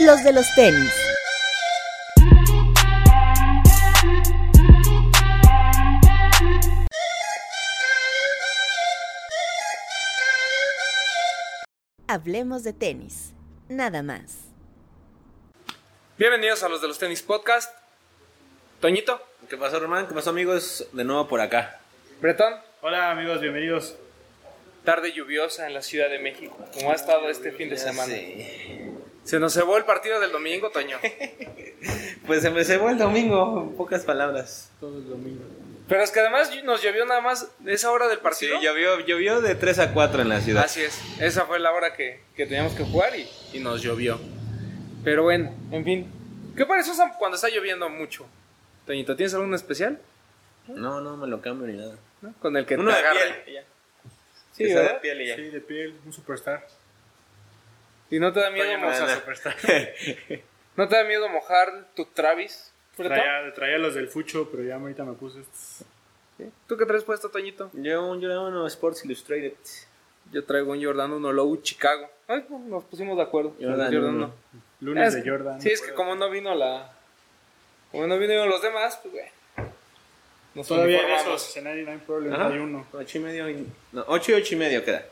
los de los tenis. Hablemos de tenis, nada más. Bienvenidos a los de los tenis podcast. Toñito, ¿Qué pasó, Román? ¿Qué pasó, amigos? De nuevo por acá. Bretón, Hola amigos, bienvenidos. tarde lluviosa en la Ciudad de México, como ha estado este fin de semana. sé. Se nos cebó el partido del domingo, Toño. Pues se me cebó el domingo, en pocas palabras. Todo el domingo. Pero es que además nos llovió nada más esa hora del Sí, partido. llovió, llovió de 3 a 4 en la ciudad. Así es, esa fue la hora que, que teníamos que jugar y, y nos llovió. Pero bueno, en fin. ¿Qué parece usan cuando está lloviendo mucho? Toñito, ¿tienes algún especial? No, no me lo cambio ni nada. ¿No? Con el que Uno te de agarre. piel. Sí, de piel y ya. Sí, de piel, un superstar. ¿Y no te da miedo, mojar. ¿no te da miedo mojar tu Travis? Traía, traía los del Fucho, pero ya ahorita me puse estos. ¿Sí? ¿Tú qué traes puesto, Toñito? Yo un Jordan Sports Illustrated. Yo traigo un Jordan 1 Low Chicago. Ay, nos pusimos de acuerdo. Jordan Jordan 1. uno. Lunes Es- de Jordan. Sí, es que como no vino la. Como no vinieron los demás, pues güey. Nos Todavía en esos, en 99 Problems Ajá. hay uno. 8 y medio. y- No, 8 y 8 y medio queda.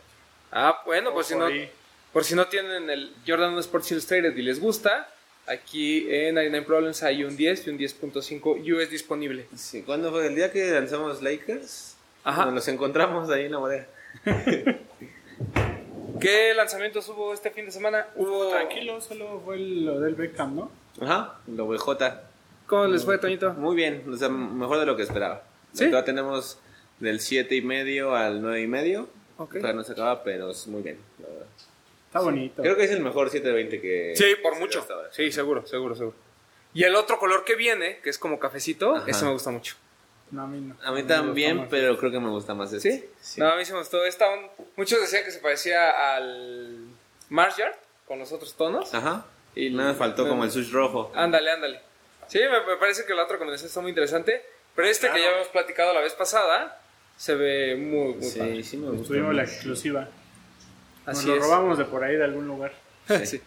Ah, bueno, pues si no. ahí. Por si no tienen el Jordan 1 Sports Illustrated y les gusta, aquí en 99 Problems hay un 10 y un 10.5 US disponible. Sí, ¿cuándo fue? ¿El día que lanzamos Lakers? Ajá. Nos los encontramos ahí en la bodega. ¿Qué lanzamientos hubo este fin de semana? Hubo. Tranquilo, solo fue lo del Beckham, ¿no? Ajá, lo VJ. ¿Cómo les fue, Toñito? Muy bien, o sea, mejor de lo que esperaba. ¿Sí? Todavía tenemos del 7 y medio al 9 y medio. Ok. Todavía no se acaba, pero es muy bien, la verdad. Está bonito. Creo que es el mejor 720 que... Sí, por que mucho. Sí, seguro, seguro, seguro. Y el otro color que viene, que es como cafecito, Ajá. ese me gusta mucho. No, a mí no. A mí también, pero creo que me gusta más este. ¿Sí? Sí. No, a mí sí me gustó. Esta un- Muchos decían que se parecía al Mars Yard con los otros tonos. Ajá. Y nada, me faltó me- como el sush rojo. Ándale, ándale. Sí, me, me parece que la otra combinación está muy interesante. Pero este que ya habíamos platicado la vez pasada se ve muy, muy padre. Sí, sí me gusta. Tuvimos la más. Nos lo es. robamos de por ahí de algún lugar. Sí.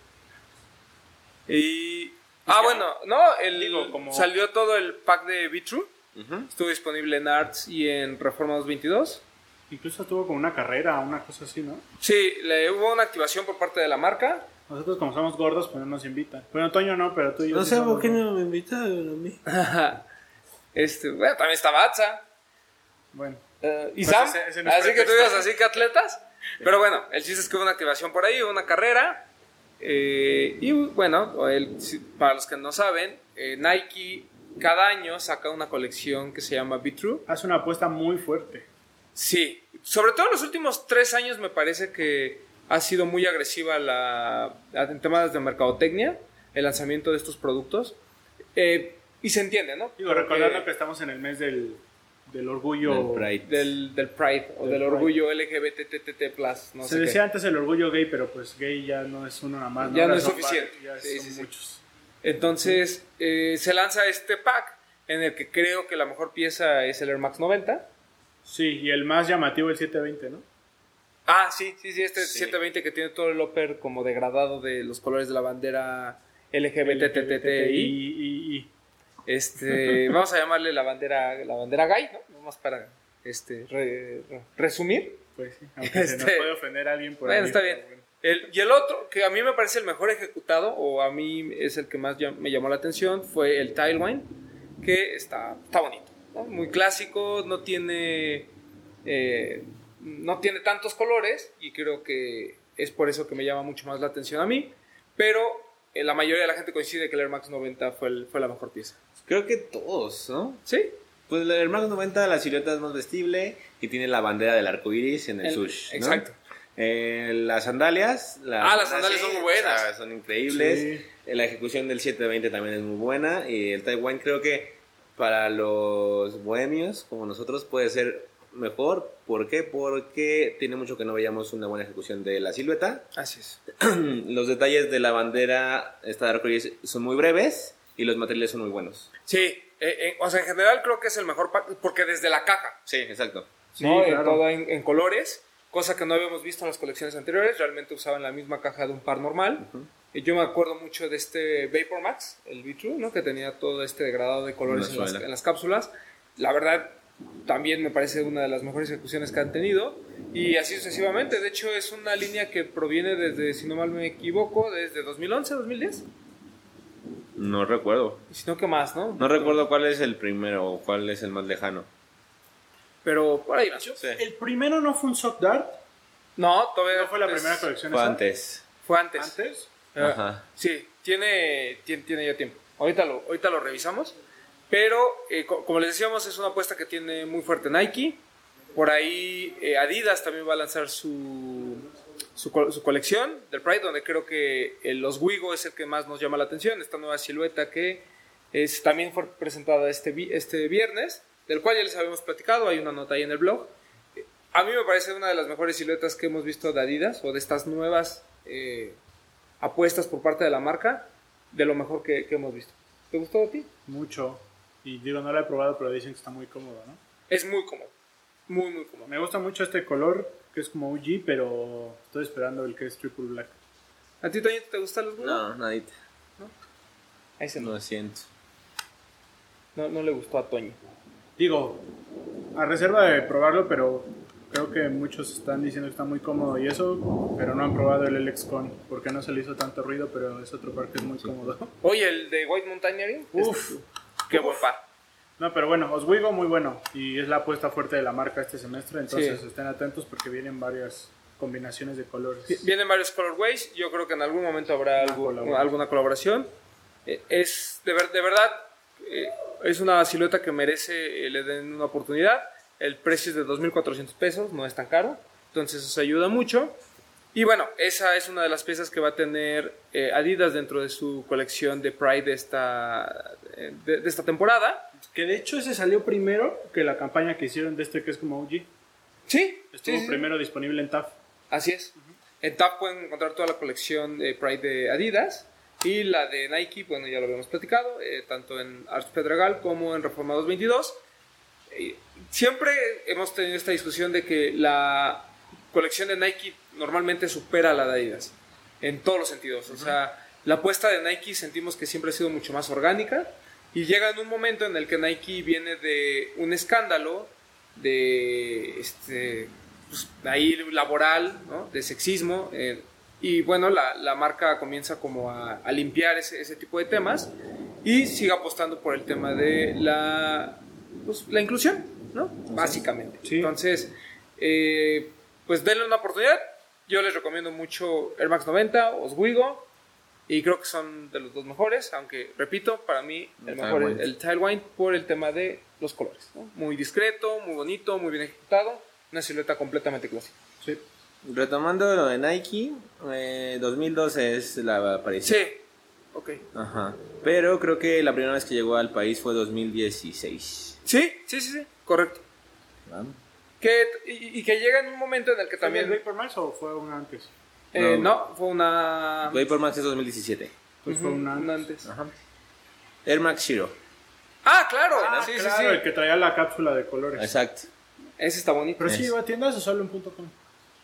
Y. Ah, bueno, no, el, Digo, como- salió todo el pack de Vitru. Estuvo disponible en Arts y en Reforma 222. Incluso tuvo como una carrera, una cosa así, ¿no? Sí, le hubo una activación por parte de la marca. Nosotros como somos gordos, pues no nos invitan. Bueno, Toño no, pero tú y yo No sí sé por qué gordos. no me invitaron a mí. este, bueno, también estaba Atza. Bueno, Eh, y Pues Sam, ese- ese no es así que tú digas así que atletas. Pero bueno, el chiste es que hubo una activación por ahí, una carrera. eh, y bueno, el- para los que no saben, eh, Nike cada año saca una colección que se llama Be True. hace una apuesta muy fuerte. Sí, sobre todo en los últimos tres años me parece que ha sido muy agresiva la, en temas de mercadotecnia el lanzamiento de estos productos. Eh, y se entiende, ¿no? Digo, recordando que estamos en el mes del, del orgullo. Del Pride. del, del Pride o Del orgullo LGBTTT+, no Se sé qué. decía antes el orgullo gay, pero pues gay ya no es uno nada más. Ya no es suficiente. ya Sí, son sí, sí. muchos. Entonces, eh, se lanza este pack en el que creo que la mejor pieza es el Air Max 90. Sí, y el más llamativo el 720, ¿no? Ah, sí, sí, sí, este Sí. 720 que tiene todo el upper como degradado de los colores de la bandera LGBTTTI. Este, vamos a llamarle la bandera, la bandera gay, ¿no? Vamos para este, re- re- resumir. pues sí, aunque se nos Este- puede ofender a alguien por Bueno, ahí, está bien. bueno. El- y el otro, que a mí me parece el mejor ejecutado, o a mí es el que más llam- me llamó la atención, fue el Tilewine, que está, está bonito, ¿no? muy clásico, no tiene, eh, no tiene tantos colores, y creo que es por eso que me llama mucho más la atención a mí, pero eh, la mayoría de la gente coincide que el Air Max 90 fue, el- fue la mejor pieza. Creo que todos, ¿no? ¿Sí? Pues el Max 90, la silueta es más vestible y tiene la bandera del arco iris en el, El- sush. ¿no? exacto. Eh, las sandalias. Ah, las sandalias son muy buenas. son increíbles. Sí. Eh, La ejecución del 720 también es muy buena. Y el Taiwan creo que para los bohemios como nosotros puede ser mejor. ¿Por qué? Porque tiene mucho que no veíamos una buena ejecución de la silueta. Así es. los detalles de la bandera, esta de arco iris, son muy breves y los materiales son muy buenos. Sí, eh, eh, o sea, en general creo que es el mejor pack, porque desde la caja, Sí, exacto. Sí, ¿no? En claro. todo en, en colores, cosa que no habíamos visto en las colecciones anteriores. Realmente usaban la misma caja de un par normal. Eh, Yo me acuerdo mucho de este Vapor Max, el V-True, ¿no? que tenía todo este degradado de colores en las, en las cápsulas. La verdad, también me parece una de las mejores ejecuciones que han tenido. Y así sucesivamente. De hecho, es una línea que proviene desde, si no mal me equivoco, desde 2011, 2010. No recuerdo. Y si no, ¿qué más, no? No recuerdo cuál es el primero o cuál es el más lejano. Pero por ahí va. Sí. El primero no fue un Sock Dart. No, todavía ¿No fue la primera colección Fue esa? antes. Fue antes. ¿Antes? Eh, Ajá. Sí, tiene, tiene, tiene ya tiempo. Ahorita lo, ahorita lo revisamos. Pero, eh, co- como les decíamos, es una apuesta que tiene muy fuerte Nike. Por ahí eh, Adidas también va a lanzar su, su, su colección del Pride, donde creo que eh, los Wigo es el que más nos llama la atención. Esta nueva silueta que es, también fue presentada este, este viernes, del cual ya les habíamos platicado. Hay una nota ahí en el blog. A mí me parece una de las mejores siluetas que hemos visto de Adidas o de estas nuevas eh, apuestas por parte de la marca de lo mejor que, que hemos visto. ¿Te gustó a ti? Mucho. Y digo, no lo he probado, pero dicen que está muy cómodo, ¿no? Es muy cómodo. Muy, muy cómodo. Me gusta mucho este color, que es como OG, pero estoy esperando el que es Triple Black. ¿A ti, Toñito, te gustan los Wigo? No, nadita. A ese no. No siento. no. No le gustó a Toño. Digo, a reserva de probarlo, pero creo que muchos están diciendo que está muy cómodo y eso, pero no han probado el LX-Con, porque no se le hizo tanto ruido, pero es otro par que es muy cómodo. Oye, el de White Mountaineering. Uf. Este, qué buen par. No, pero bueno, Oswego muy bueno y es la apuesta fuerte de la marca este semestre, entonces Sí. estén atentos porque vienen varias combinaciones de colores. Vi- Vienen varios colorways. Yo creo que en algún momento habrá algo- colaboración. alguna colaboración. Eh, es de, ver- de verdad, eh, es una silueta que merece eh, le den una oportunidad. El precio es de 2.400 pesos, no es tan caro. Entonces eso ayuda mucho. Y bueno, esa es una de las piezas que va a tener eh, Adidas dentro de su colección de Pride de esta, eh, de, de esta temporada. Que de hecho ese salió primero que la campaña que hicieron de este que es como OG. Sí, Estuvo sí, sí. primero disponible en TAF. Así es. En TAP pueden encontrar toda la colección de Pride de Adidas y la de Nike, bueno, ya lo habíamos platicado, eh, tanto en Arts Pedregal como en Reformados 22. Eh, siempre hemos tenido esta discusión de que la colección de Nike normalmente supera a la de Adidas en todos los sentidos. O sea, la apuesta de Nike sentimos que siempre ha sido mucho más orgánica y llega en un momento en el que Nike viene de un escándalo de este pues, ahí laboral, ¿no? de sexismo. eh, y bueno, la, la marca comienza como a, a limpiar ese, ese tipo de temas y sigue apostando por el tema de la, pues, la inclusión, ¿no? Básicamente. Sí. Entonces, eh, pues denle una oportunidad. Yo les recomiendo mucho Air Max 90, Oswego, y creo que son de los dos mejores, aunque repito, para mí el El mejor es Tailwind. el Tailwind por el tema de los colores. ¿no? Muy discreto, muy bonito, muy bien ejecutado, una silueta completamente clásica. Sí. Retomando lo de Nike, eh, 2012 es la aparición. Sí, ok. Ajá. Pero creo que la primera vez que llegó al país fue 2016. Sí, sí, sí, sí, correcto. ¿va? Que, y, y que llega en un momento en el que ¿También también... Vapor Max o fue un antes? eh, No. no, fue una... Vapor Max es 2017. Pues Ujú, fue un una antes. antes. Ajá. Air Max Zero. Ah, claro, Ah, sí, claro, sí, el sí. que traía la cápsula de colores. Exacto. Ese está bonito. Pero sí Es. iba a tiendas o solo en punto .com.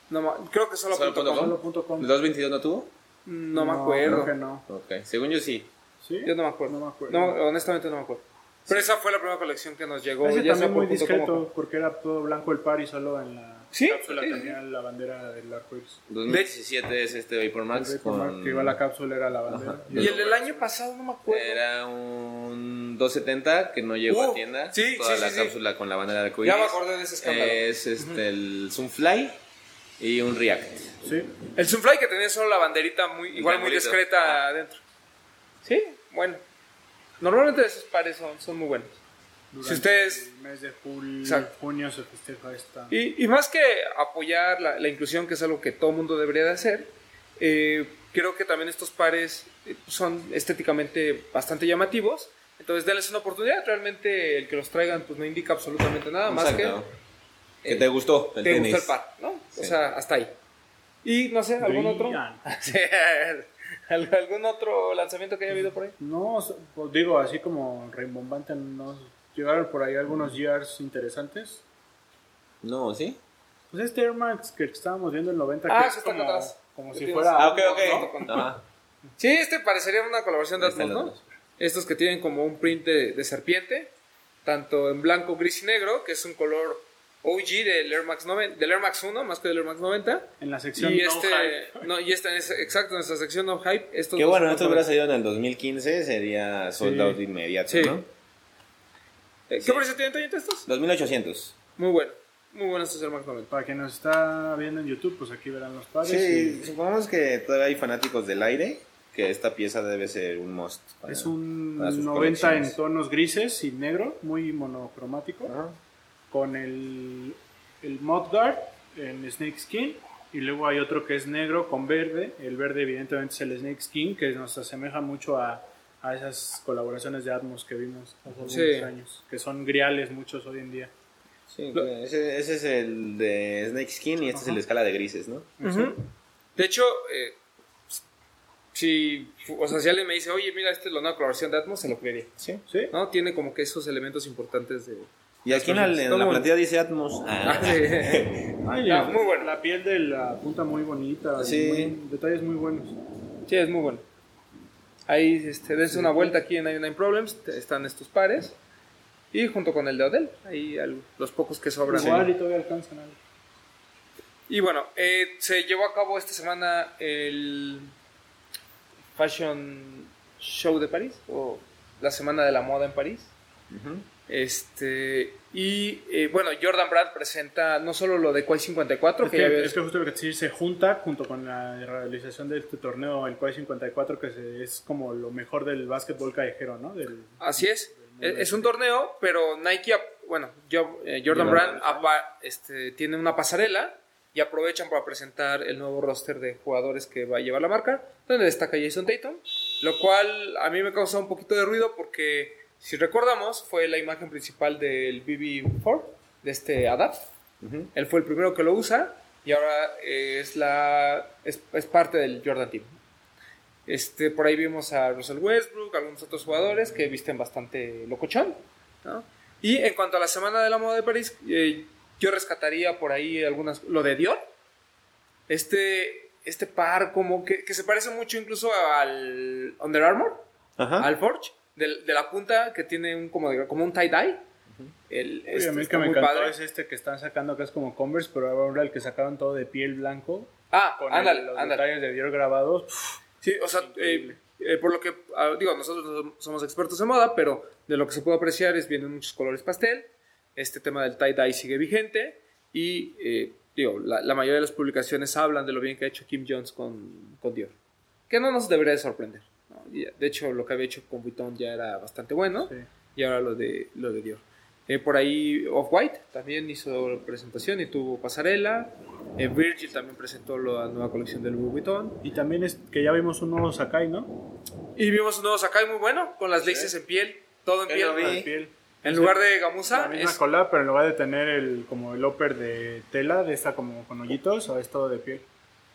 No, creo que solo, ¿Solo punto punto com. com? Solo punto .com. ¿El 222 no tuvo? No, me creo acuerdo. que no. Ok. Según yo sí. ¿Sí? Yo no me acuerdo. No me acuerdo. No, honestamente no me acuerdo. Pero esa fue la primera colección que nos llegó. Ese ya también muy discreto porque era todo blanco el par y solo en la Sí, cápsula sí, tenía la bandera del arco iris. 2017 es este Vapor Max El Vapor Max, con... que iba la cápsula era la bandera. Ajá. Y el del año pasado no me acuerdo. Era un 270 que no llegó Uh, a tienda. sí, Toda sí, la sí, sí. cápsula con la bandera de Ya arcoíris. me acordé de ese escándalo. Es este, el Zoomfly y un React. Sí. El Zoomfly que tenía solo la banderita muy, igual muy discreta adentro. Sí, bueno. Normalmente esos pares son, son muy buenos. Durante ustedes- El mes de julio, Exacto. junio se festeja esta. Y, y más que apoyar la, la inclusión, que es algo que todo mundo debería de hacer, eh, creo que también estos pares eh, son estéticamente bastante llamativos. Entonces, denles una oportunidad. Realmente el que los traigan pues no indica absolutamente nada más Exacto. que Que te gustó el te tenis. gustó el par, ¿no? O Sí. sea, hasta ahí. Y no sé, ¿algún otro? Brillan. Sí, ¿al- ¿Algún otro lanzamiento que haya habido por ahí? No, pues digo, así como rimbombante, nos llegaron por ahí algunos GRs interesantes. No, ¿sí? Pues este Air Max que estábamos viendo el 90, Ah, que sí, es como, atrás. como si tienes. fuera... Ah, ok, ok. no, Ajá. Sí, este parecería una colaboración de Atmos, ¿no? Estos que tienen como un print de, de serpiente, tanto en blanco, gris y negro, que es un color OG del Air Max, 90 del Air Max 1, más que del Air Max 90. En la sección Y no este, hype. no, y esta es exacto en nuestra sección no hype. Estos Que dos bueno, esto hubiera salido en el 2015, sería sold Sí. out inmediato, Sí. ¿no? Eh, ¿Qué precio tienen Toñito estos? 2800. Muy bueno, muy buenos estos Air Max 90. Para quien nos está viendo en YouTube, pues aquí verán los pares. Sí, y supongamos que todavía hay fanáticos del aire, que esta pieza debe ser un must. para- Es un para sus 90 en tonos grises y negro, muy monocromático. Ajá. Con el, el Mudguard en Snake Skin. Y luego hay otro que es negro con verde. El verde, evidentemente, es el Snake Skin, que nos asemeja mucho a, a esas colaboraciones de Atmos que vimos hace algunos Sí. años. Que son griales muchos hoy en día. Sí, ese, ese es el de Snake Skin y este es el de escala de grises, ¿no? De hecho, eh, si, o sea, si alguien me dice, oye, mira, esta es la nueva colaboración de Atmos, se lo creería. Sí. ¿Sí? ¿No? Tiene como que esos elementos importantes de... Y aquí en la, en la plantilla dice Atmos. Ah, Ah. sí. Ay, Ah, muy bueno. La piel de la punta muy bonita. Sí. muy- detalles muy buenos. Sí, es muy bueno. Ahí, este, dense una vuelta aquí en 99 Problems, están estos pares. Y junto con el de Odell, ahí al- los pocos que sobran. Igual y todavía alcanzan algo. Y bueno, eh, se llevó a cabo esta semana el Fashion Show de París, o la Semana de la Moda en París. Ujú. Este, y eh, bueno, Jordan Brand presenta no solo lo de Quai 54, Es que, que, ya había- es que justo lo que te decía, se junta junto con la realización de este torneo, el Quai 54, que se- es como lo mejor del básquetbol callejero, ¿no? Del, Así es. Es, es un torneo, pero Nike, bueno, yo, eh, Jordan Brand Brand. apa- este, tiene una pasarela y aprovechan para presentar el nuevo roster de jugadores que va a llevar la marca, donde destaca Jason Tatum, lo cual a mí me causa un poquito de ruido porque, si recordamos, fue la imagen principal del BB4, de este Adapt. Ujú. Él fue el primero que lo usa y ahora es, la, es, es parte del Jordan Team. Este, por ahí vimos a Russell Westbrook, algunos otros jugadores que visten bastante locochón. ¿no? Y en cuanto a la Semana de la Moda de París, eh, yo rescataría por ahí algunas. Lo de Dior. Este, este par, como que, que se parece mucho incluso al Under Armour, Ajá. al Forge, del- de, la punta que tiene un, como, de- como un tie-dye. El, Oye, este a mí el que me encantó padre. es este que están sacando, que es como Converse, pero ahora el que sacaron todo de piel blanco, Ah, con ándale, el- los ándale. detalles de Dior grabados. Sí, o sea, eh, eh, por lo que, ah, digo, nosotros no somos expertos en moda, pero de lo que se puede apreciar es vienen muchos colores pastel, este tema del tie-dye sigue vigente y, eh, digo, la, la mayoría de las publicaciones hablan de lo bien que ha hecho Kim Jones con, con Dior, que no nos debería de sorprender. De hecho, lo que había hecho con Vuitton ya era bastante bueno Sí. y ahora lo de, lo de Dior. Eh, por ahí Off-White también hizo presentación y tuvo pasarela. Eh, Virgil también presentó la nueva colección del Louis Vuitton. Y también es que ya vimos un nuevo Sakai, ¿no? Y vimos un nuevo Sakai muy bueno, con las laces en piel, todo en piel. De piel. En lugar de La gamuza, misma es, cola, pero en lugar de tener el como el upper de tela, de esta como con hoyitos, ahora es todo de piel.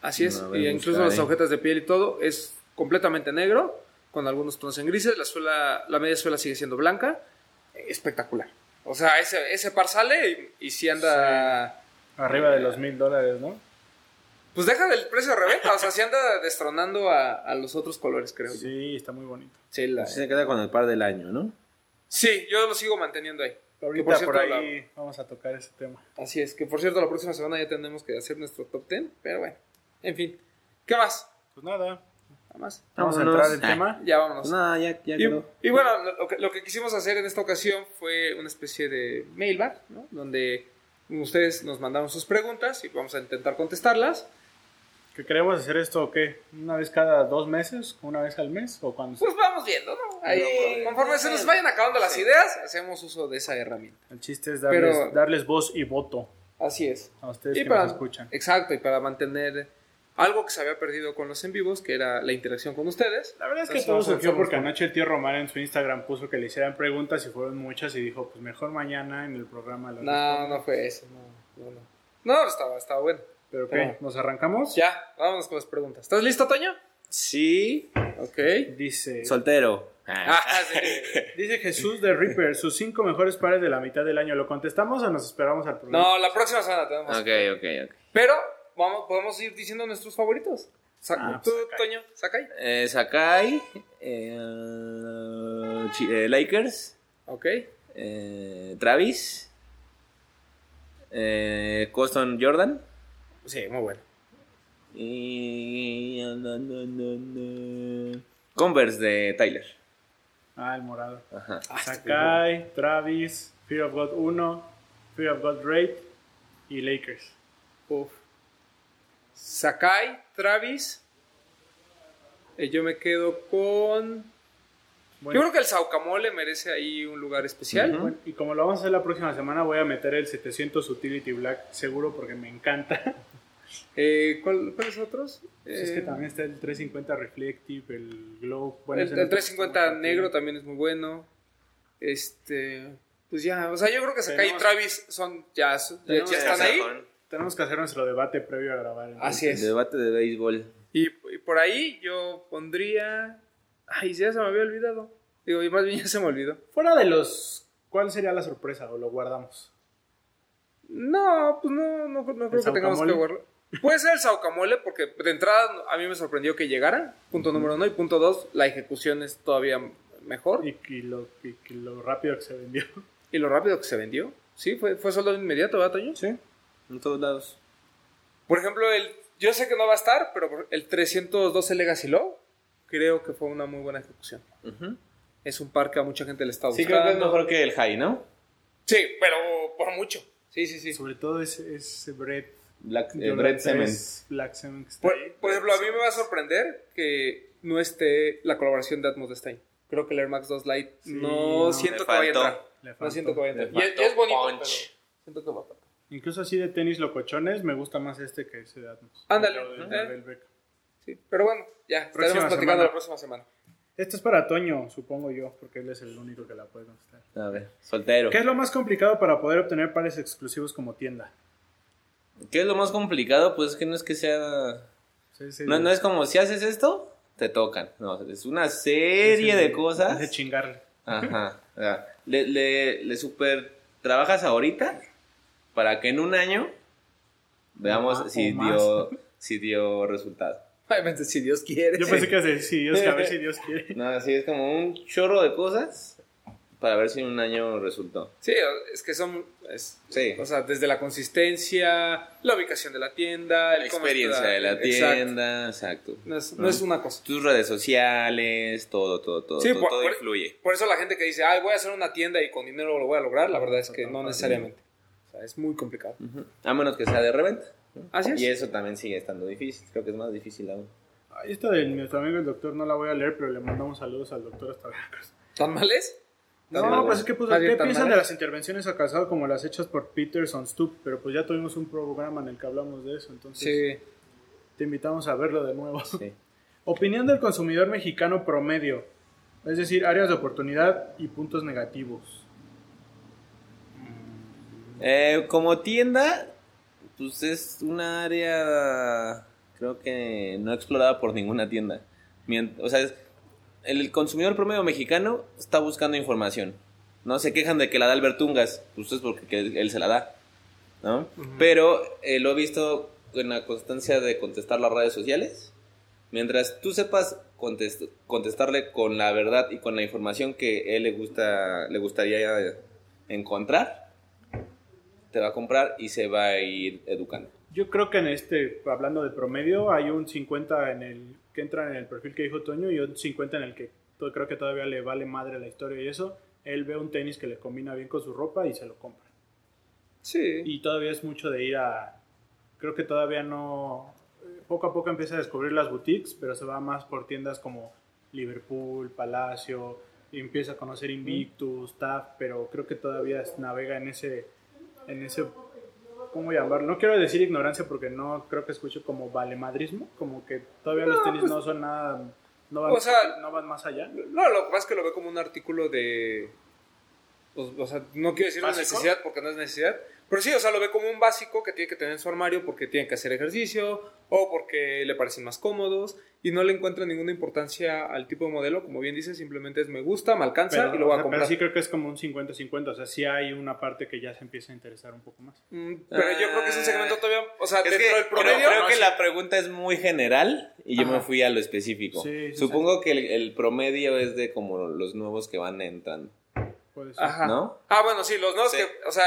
así es. No, y incluso las agujetas de piel y todo es completamente negro, con algunos tonos en grises. La suela, la media suela sigue siendo blanca. Espectacular. O sea, ese, ese par sale y, y si anda. Arriba de los mil dólares, ¿no? Pues deja del precio de reventa. O sea, si anda destronando a, a los otros colores, creo. yo. Sí, está muy bonito. Sí, la- Se queda con el par del año, ¿no? sí, yo lo sigo manteniendo ahí. Ahorita por por, cierto, ahí vamos a tocar ese tema. Así es, que por cierto, la próxima semana ya tenemos que hacer nuestro top 10, pero bueno, en fin. ¿Qué más? Pues Nada más. vamos a entrar en Ah. tema. Ya vámonos. Pues nada, ya, ya Y, quedó. y bueno, lo que, lo que quisimos hacer en esta ocasión fue una especie de mailbag, ¿no? Donde ustedes nos mandaron sus preguntas y vamos a intentar contestarlas. ¿Que queremos hacer esto o qué? ¿Una vez cada dos meses? ¿Una vez al mes? ¿O cuando Pues vamos viendo, ¿no? Ahí, Sí. conforme se nos vayan acabando las ideas, hacemos uso de esa herramienta. El chiste es darles, Pero- darles voz y voto Así es. a ustedes Y que para, nos escuchan. Exacto, y para mantener algo que se había perdido con los en vivos, que era la interacción con ustedes. La verdad es que Entonces, todo surgió porque con- anoche el tío Román en su Instagram puso que le hicieran preguntas y fueron muchas y dijo, pues mejor mañana en el programa. las No, respondo". no fue eso. No, no, no. No, estaba, estaba bueno. ¿Pero qué? No. ¿Nos arrancamos? Ya, vámonos con las preguntas. ¿Estás listo, Toño? Sí. Ok. Dice, Soltero. Ah, sí. dice Jesús de Reaper, sus cinco mejores pares de la mitad del año. ¿Lo contestamos o nos esperamos al programa? No, la próxima semana tenemos. Ok, ok, ok. Pero vamos, podemos ir diciendo nuestros favoritos. Sa- Ah, ¿Tú, Sakai. Toño? ¿Sakai? Eh, Sakai, eh, eh, Lakers, Ok. eh, Travis, eh, Coston Jordan Sí, muy bueno. y Converse de Tyler. Ah, el morado. Ajá. Sakai, Travis, Fear of God 1, Fear of God Raid y Lakers. Uf. Sakai, Travis. Eh, yo me quedo con. Bueno, Yo creo que el Saucamole merece ahí un lugar especial. Bueno, y como lo vamos a hacer la próxima semana, voy a meter el 700 Utility Black seguro porque me encanta. Eh, ¿cuál- ¿Cuáles otros? es que Eh, también está el 350 Reflective, el Glow. bueno, el, ese el no- 350 negro también es muy bueno. Este. Pues ya, o sea, yo creo que Sakai Tenemos- y Travis son ya, ya, están ahí. Con Tenemos que hacer nuestro debate previo a grabar. entonces. Así el es. debate de béisbol. Y, y por ahí yo pondría. Ay, ya se me había olvidado. Digo, y más bien ya se me olvidó. Fuera de los... ¿Cuál sería la sorpresa o lo guardamos? No, pues no, no, no creo que tengamos que guardarlo. Puede ser el Saucamole, porque de entrada a mí me sorprendió que llegara. Punto número uno. Y punto dos, la ejecución es todavía mejor. Y, y lo, y que lo rápido que se vendió. Y lo rápido que se vendió. Sí, fue, fue solo inmediato, ¿verdad, Toño? Sí, en todos lados. Por ejemplo, el, yo sé que no va a estar, pero el 312 Legacy Low creo que fue una muy buena ejecución. Es un par que a mucha gente le está Sí, gustando. creo que es mejor que el High, ¿no? Sí, pero por mucho. Sí, sí, sí. Sobre todo ese, ese Bread. Black, eh, Cement. 3 Black está Por, por ejemplo, a mí me va a sorprender que no esté la colaboración de Atmos de Stein. Creo que el Air Max 2 Lite Sí, no, no. siento que vaya a entrar. No siento que vaya a entrar. Y, es- es bonito, punch. pero siento que va a faltar. Incluso así de tenis locochones, me gusta más este que ese de Atmos. Ándale. De- Beck. Sí, pero bueno, ya, Próxima estaremos platicando semana. la próxima semana. Este es para Toño, supongo yo, porque él es el único que la puede contestar. A ver, soltero. ¿Qué es lo más complicado para poder obtener pares exclusivos como tienda? ¿Qué es lo más complicado? Pues es que no es que sea... Sí, sí, No, no es como si haces esto, te tocan. No, es una serie de cosas. De chingarle. Ajá. o sea, le, le, le super trabajas ahorita para que en un año veamos O si dio, si dio resultado. Obviamente, si Dios quiere. Yo pensé que iba a decir, sí, Dios, a ver si Dios quiere. No, así es como un chorro de cosas para ver si en un año resultó. Sí, es que son. es- Sí. O sea, desde la consistencia, la ubicación de la tienda, el La experiencia de la Exacto. tienda, exacto. No es, no ¿No? es una cosa. Tus redes sociales, todo, todo, todo. Sí, todo, por- todo influye. Por eso la gente que dice, ay, voy a hacer una tienda y con dinero lo voy a lograr, la verdad es que no necesariamente. O sea, es muy complicado. Ujú. A menos que sea de reventa. ¿no? Así es. Y eso también sigue estando difícil. Creo que es más difícil aún. Ay, esta de nuestro amigo el doctor no la voy a leer, pero le mandamos saludos al doctor hasta Veracruz. ¿Tan mal es? No, mal pues es. que pues, ¿qué piensan mal de las intervenciones a casado como las hechas por Peterson Stoop? Pero pues ya tuvimos un programa en el que hablamos de eso, entonces Sí. te invitamos a verlo de nuevo. Sí. Opinión del consumidor mexicano promedio, es decir, áreas de oportunidad y puntos negativos. Eh, como tienda, pues es una área, creo que no explorada por ninguna tienda. O sea, es- el consumidor promedio mexicano está buscando información. No se quejan de que la da Albertungas, pues es porque que él se la da. ¿no? Pero eh, lo he visto en la constancia de contestar las redes sociales. Mientras tú sepas contest- contestarle con la verdad y con la información que él le gusta le gustaría encontrar, te va a comprar y se va a ir educando. Yo creo que en este, hablando de promedio, hay un 50 en el que entra en el perfil que dijo Toño y un 50 en el que to- creo que todavía le vale madre la historia y eso. Él ve un tenis que le combina bien con su ropa y se lo compra. Sí. Y todavía es mucho de ir a... Creo que todavía no... eh, Poco a poco empieza a descubrir las boutiques, pero se va más por tiendas como Liverpool, Palacio, y empieza a conocer Invictus, TAF, pero creo que todavía navega en ese... En ese ¿Cómo llamarlo? No quiero decir ignorancia porque no creo que escucho como valemadrismo, como que todavía los tenis no son nada... No van, O sea- no van más allá. No, lo que pasa es que lo ve como un artículo de. pues, o sea, no quiero decir una necesidad porque no es necesidad, Pero sí, o sea, lo ve como un básico que tiene que tener en su armario porque tiene que hacer ejercicio o porque le parecen más cómodos y no le encuentra ninguna importancia al tipo de modelo. Como bien dice, simplemente es me gusta, me alcanza Pero, y lo voy a comprar. pero sí creo que es como un 50-50. O sea, sí hay una parte que ya se empieza a interesar un poco más. Mm, Pero yo creo que es un segmento todavía, o sea, dentro que del creo- promedio. creo no, que sí. la pregunta es muy general y yo Ajá. me fui a lo específico. Sí, sí, Supongo que el, el promedio es de como los nuevos que van entrando. Puede ser. Ajá. ¿No? Ah, bueno, sí, los nuevos Sí. que, o sea,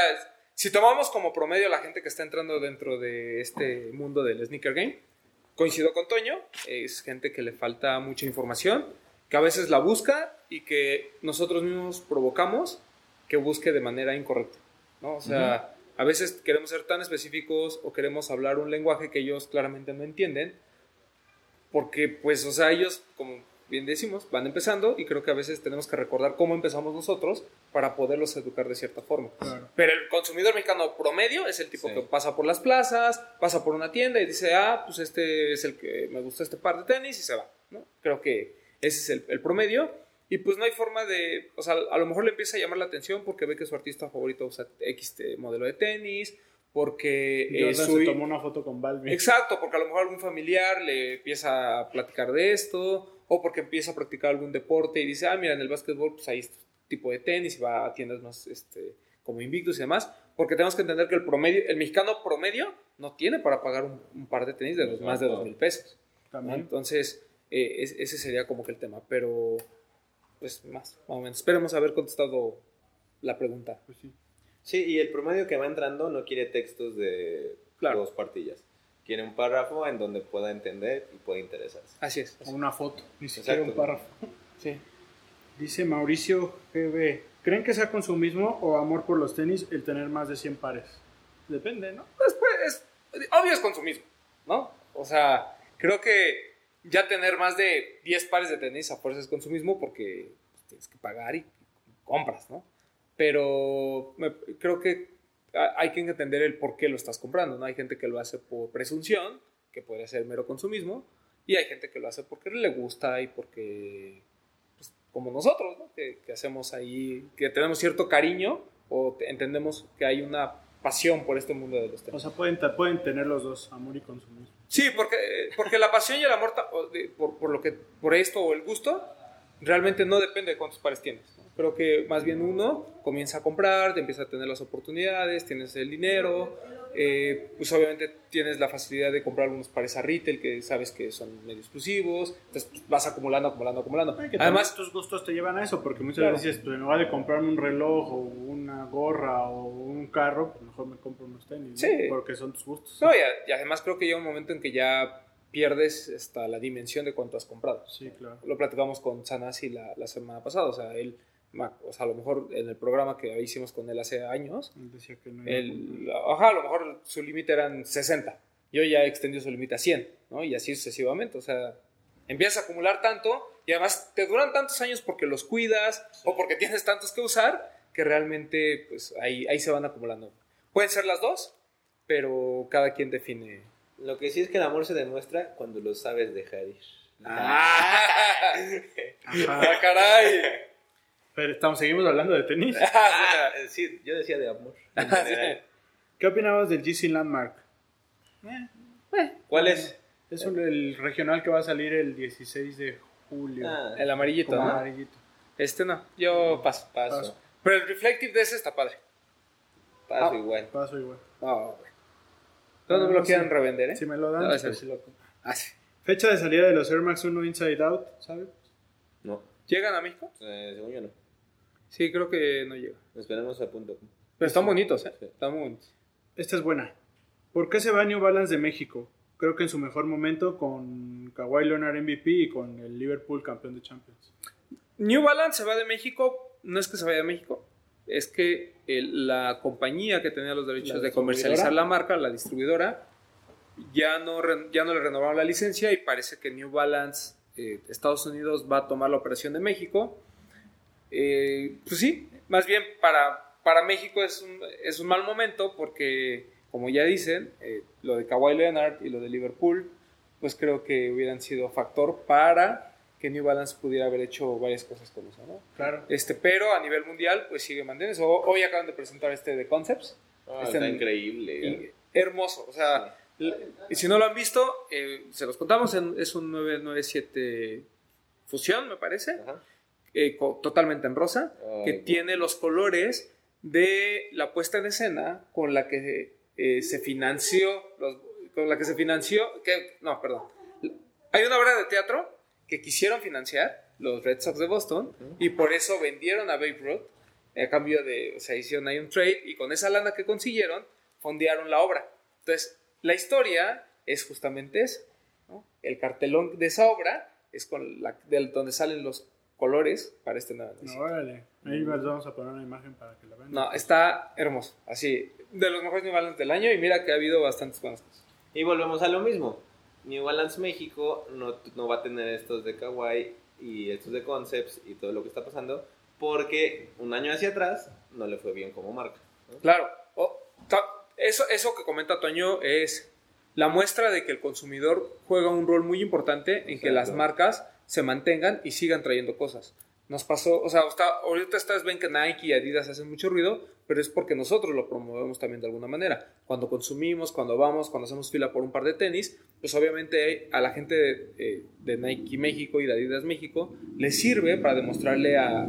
si tomamos como promedio la gente que está entrando dentro de este mundo del sneaker game, coincido con Toño, es gente que le falta mucha información, que a veces la busca y que nosotros mismos provocamos que busque de manera incorrecta, ¿no? O sea, a veces queremos ser tan específicos o queremos hablar un lenguaje que ellos claramente no entienden, porque pues, o sea, ellos, como bien decimos, van empezando y creo que a veces tenemos que recordar cómo empezamos nosotros para poderlos educar de cierta forma. Claro. Pero el consumidor mexicano promedio es el tipo Sí. que pasa por las plazas, pasa por una tienda y dice, ah, pues este es el que me gusta este par de tenis y se va, ¿no? Creo que ese es el, el promedio. Y pues no hay forma de, o sea, a lo mejor le empieza a llamar la atención porque ve que su artista favorito usa X te- modelo de tenis, porque eh, su- se tomó una foto con Balvin. Exacto, porque a lo mejor algún familiar le empieza a platicar de esto, o porque empieza a practicar algún deporte y dice, ah, mira, en el básquetbol pues hay este tipo de tenis y va a tiendas más este, como Invictus y demás, porque tenemos que entender que el promedio, el mexicano promedio no tiene para pagar un, un par de tenis de los, más de dos mil pesos. Entonces, eh, es- ese sería como que el tema, pero pues más, más o menos. Esperemos haber contestado la pregunta. Pues sí. Sí, y el promedio que va entrando no quiere textos de Claro. dos cuartillas. Quiere un párrafo en donde pueda entender y pueda interesarse. Así es. O una foto, ni siquiera Exacto. un párrafo. Sí. Dice Mauricio GB. ¿Creen que sea consumismo o amor por los tenis el tener más de 100 pares? Depende, ¿no? Pues, pues, es, obvio es consumismo, ¿no? O sea, creo que ya tener más de 10 pares de tenis a fuerza es consumismo porque tienes que pagar y compras, ¿no? Pero me- creo que hay que entender el por qué lo estás comprando, ¿no? Hay gente que lo hace por presunción, que puede ser mero consumismo, y hay gente que lo hace porque le gusta y porque, pues, como nosotros, ¿no? Que, que hacemos ahí, que tenemos cierto cariño o te- entendemos que hay una pasión por este mundo de los tenis. O sea, pueden, pueden tener los dos, amor y consumismo. Sí, porque, porque la pasión y el amor por, por lo que, por esto o el gusto realmente no depende de cuántos pares tienes. ¿no? Creo que más bien uno comienza a comprar, te empieza a tener las oportunidades, tienes el dinero, eh, pues obviamente tienes la facilidad de comprar algunos pares a retail que sabes que son medio exclusivos, entonces pues, vas acumulando, acumulando, acumulando. Ay, Además, tus gustos te llevan a eso, porque muchas Claro. veces, pues, en lugar de comprarme un reloj o una gorra o un carro, pues mejor me compro unos tenis, porque son tus gustos. no, y, a- y además creo que llega un momento en que ya pierdes hasta la dimensión de cuánto has comprado. Sí, claro. lo platicamos con Sanasi la, la semana pasada, o sea, él, o sea, a lo mejor en el programa que hicimos con él hace años, Él decía que no él, ajá, a lo mejor su límite eran 60, yo ya extendió su límite a 100, ¿no? Y así sucesivamente, o sea, empiezas a acumular tanto y además te duran tantos años porque los cuidas o porque tienes tantos que usar que realmente, pues, ahí, ahí se van acumulando. Pueden ser las dos, pero cada quien define. Lo que sí es que el amor se demuestra cuando lo sabes dejar ir. ¡Ah! ¡Ah, caray! Pero estamos, seguimos hablando de tenis. Ah, sí, yo decía de amor. general. ¿Qué opinabas del GC Landmark? ¿Cuál es? Es un- el regional que va a salir el 16 de julio. Ah, El amarillito, ¿no? amarillito. Este no, yo paso. paso. Paso. Pero el reflective de ese está padre. Paso Ah. igual. Paso igual. No, güey. No, no me No, lo quieran sí. revender, ¿eh? Si me lo dan, No, pues sí. lo. Ah, sí. Fecha de salida de los Air Max 1 Inside Out, ¿sabes? No, ¿Llegan a México? eh, según yo no. Sí, creo que no llega. Esperemos a punto. Pero están bonitos, ¿eh? Sí. Están bonitos. Esta es buena. ¿Por qué se va New Balance de México? Creo que en su mejor momento con Kawhi Leonard MVP y con el Liverpool campeón de Champions. New Balance se va de México. No es que se vaya de México. Es que el- la compañía que tenía los derechos ¿La de comercializar la marca, la distribuidora, ya no, ya no le renovaron la licencia y parece que New Balance eh, Estados Unidos va a tomar la operación de México. Eh, pues sí, más bien para, para México es un, es un mal momento porque, como ya dicen, eh, lo de Kawhi Leonard y lo de Liverpool, pues creo que hubieran sido factor para que New Balance pudiera haber hecho varias cosas con eso, ¿no? Claro. Este, pero a nivel mundial, pues sigue manteniendo eso. Hoy acaban de presentar este de Concepts, Ah, Este, está increíble. y- hermoso. O sea, y si no lo han visto, eh, se los contamos. en- es un 997 Fusión, me parece. Ajá. Eh, totalmente en rosa. Ay, que guau. tiene los colores de la puesta en escena con la que eh, se financió. los- con la que se financió. Que, no, perdón. Hay una obra de teatro que quisieron financiar los Red Sox de Boston y por eso vendieron a Babe Ruth a cambio de, o sea, hicieron ahí un trade y con esa lana que consiguieron fondearon la obra. Entonces, la historia es justamente eso. ¿no? El cartelón de esa obra es con la, del donde salen los colores para este nuevo No, órale. Ahí vamos a poner una imagen para que la vean. No, está hermoso. Así, de los mejores New Balance del año y mira que ha habido bastantes buenas cosas. Y volvemos a lo mismo. New Balance México no, no va a tener estos de Kawaii y estos de Concepts y todo lo que está pasando porque un año hacia atrás no le fue bien como marca. ¿no? Claro, o- ta- eso, eso que comenta Toño es la muestra de que el consumidor juega un rol muy importante en que Exacto. las marcas se mantengan y sigan trayendo cosas. Nos pasó, o sea, está- ahorita ustedes ven que Nike y Adidas hacen mucho ruido, pero es porque nosotros lo promovemos también de alguna manera. Cuando consumimos, cuando vamos, cuando hacemos fila por un par de tenis, pues obviamente a la gente de, eh, Nike México y de Adidas México les sirve para demostrarle a,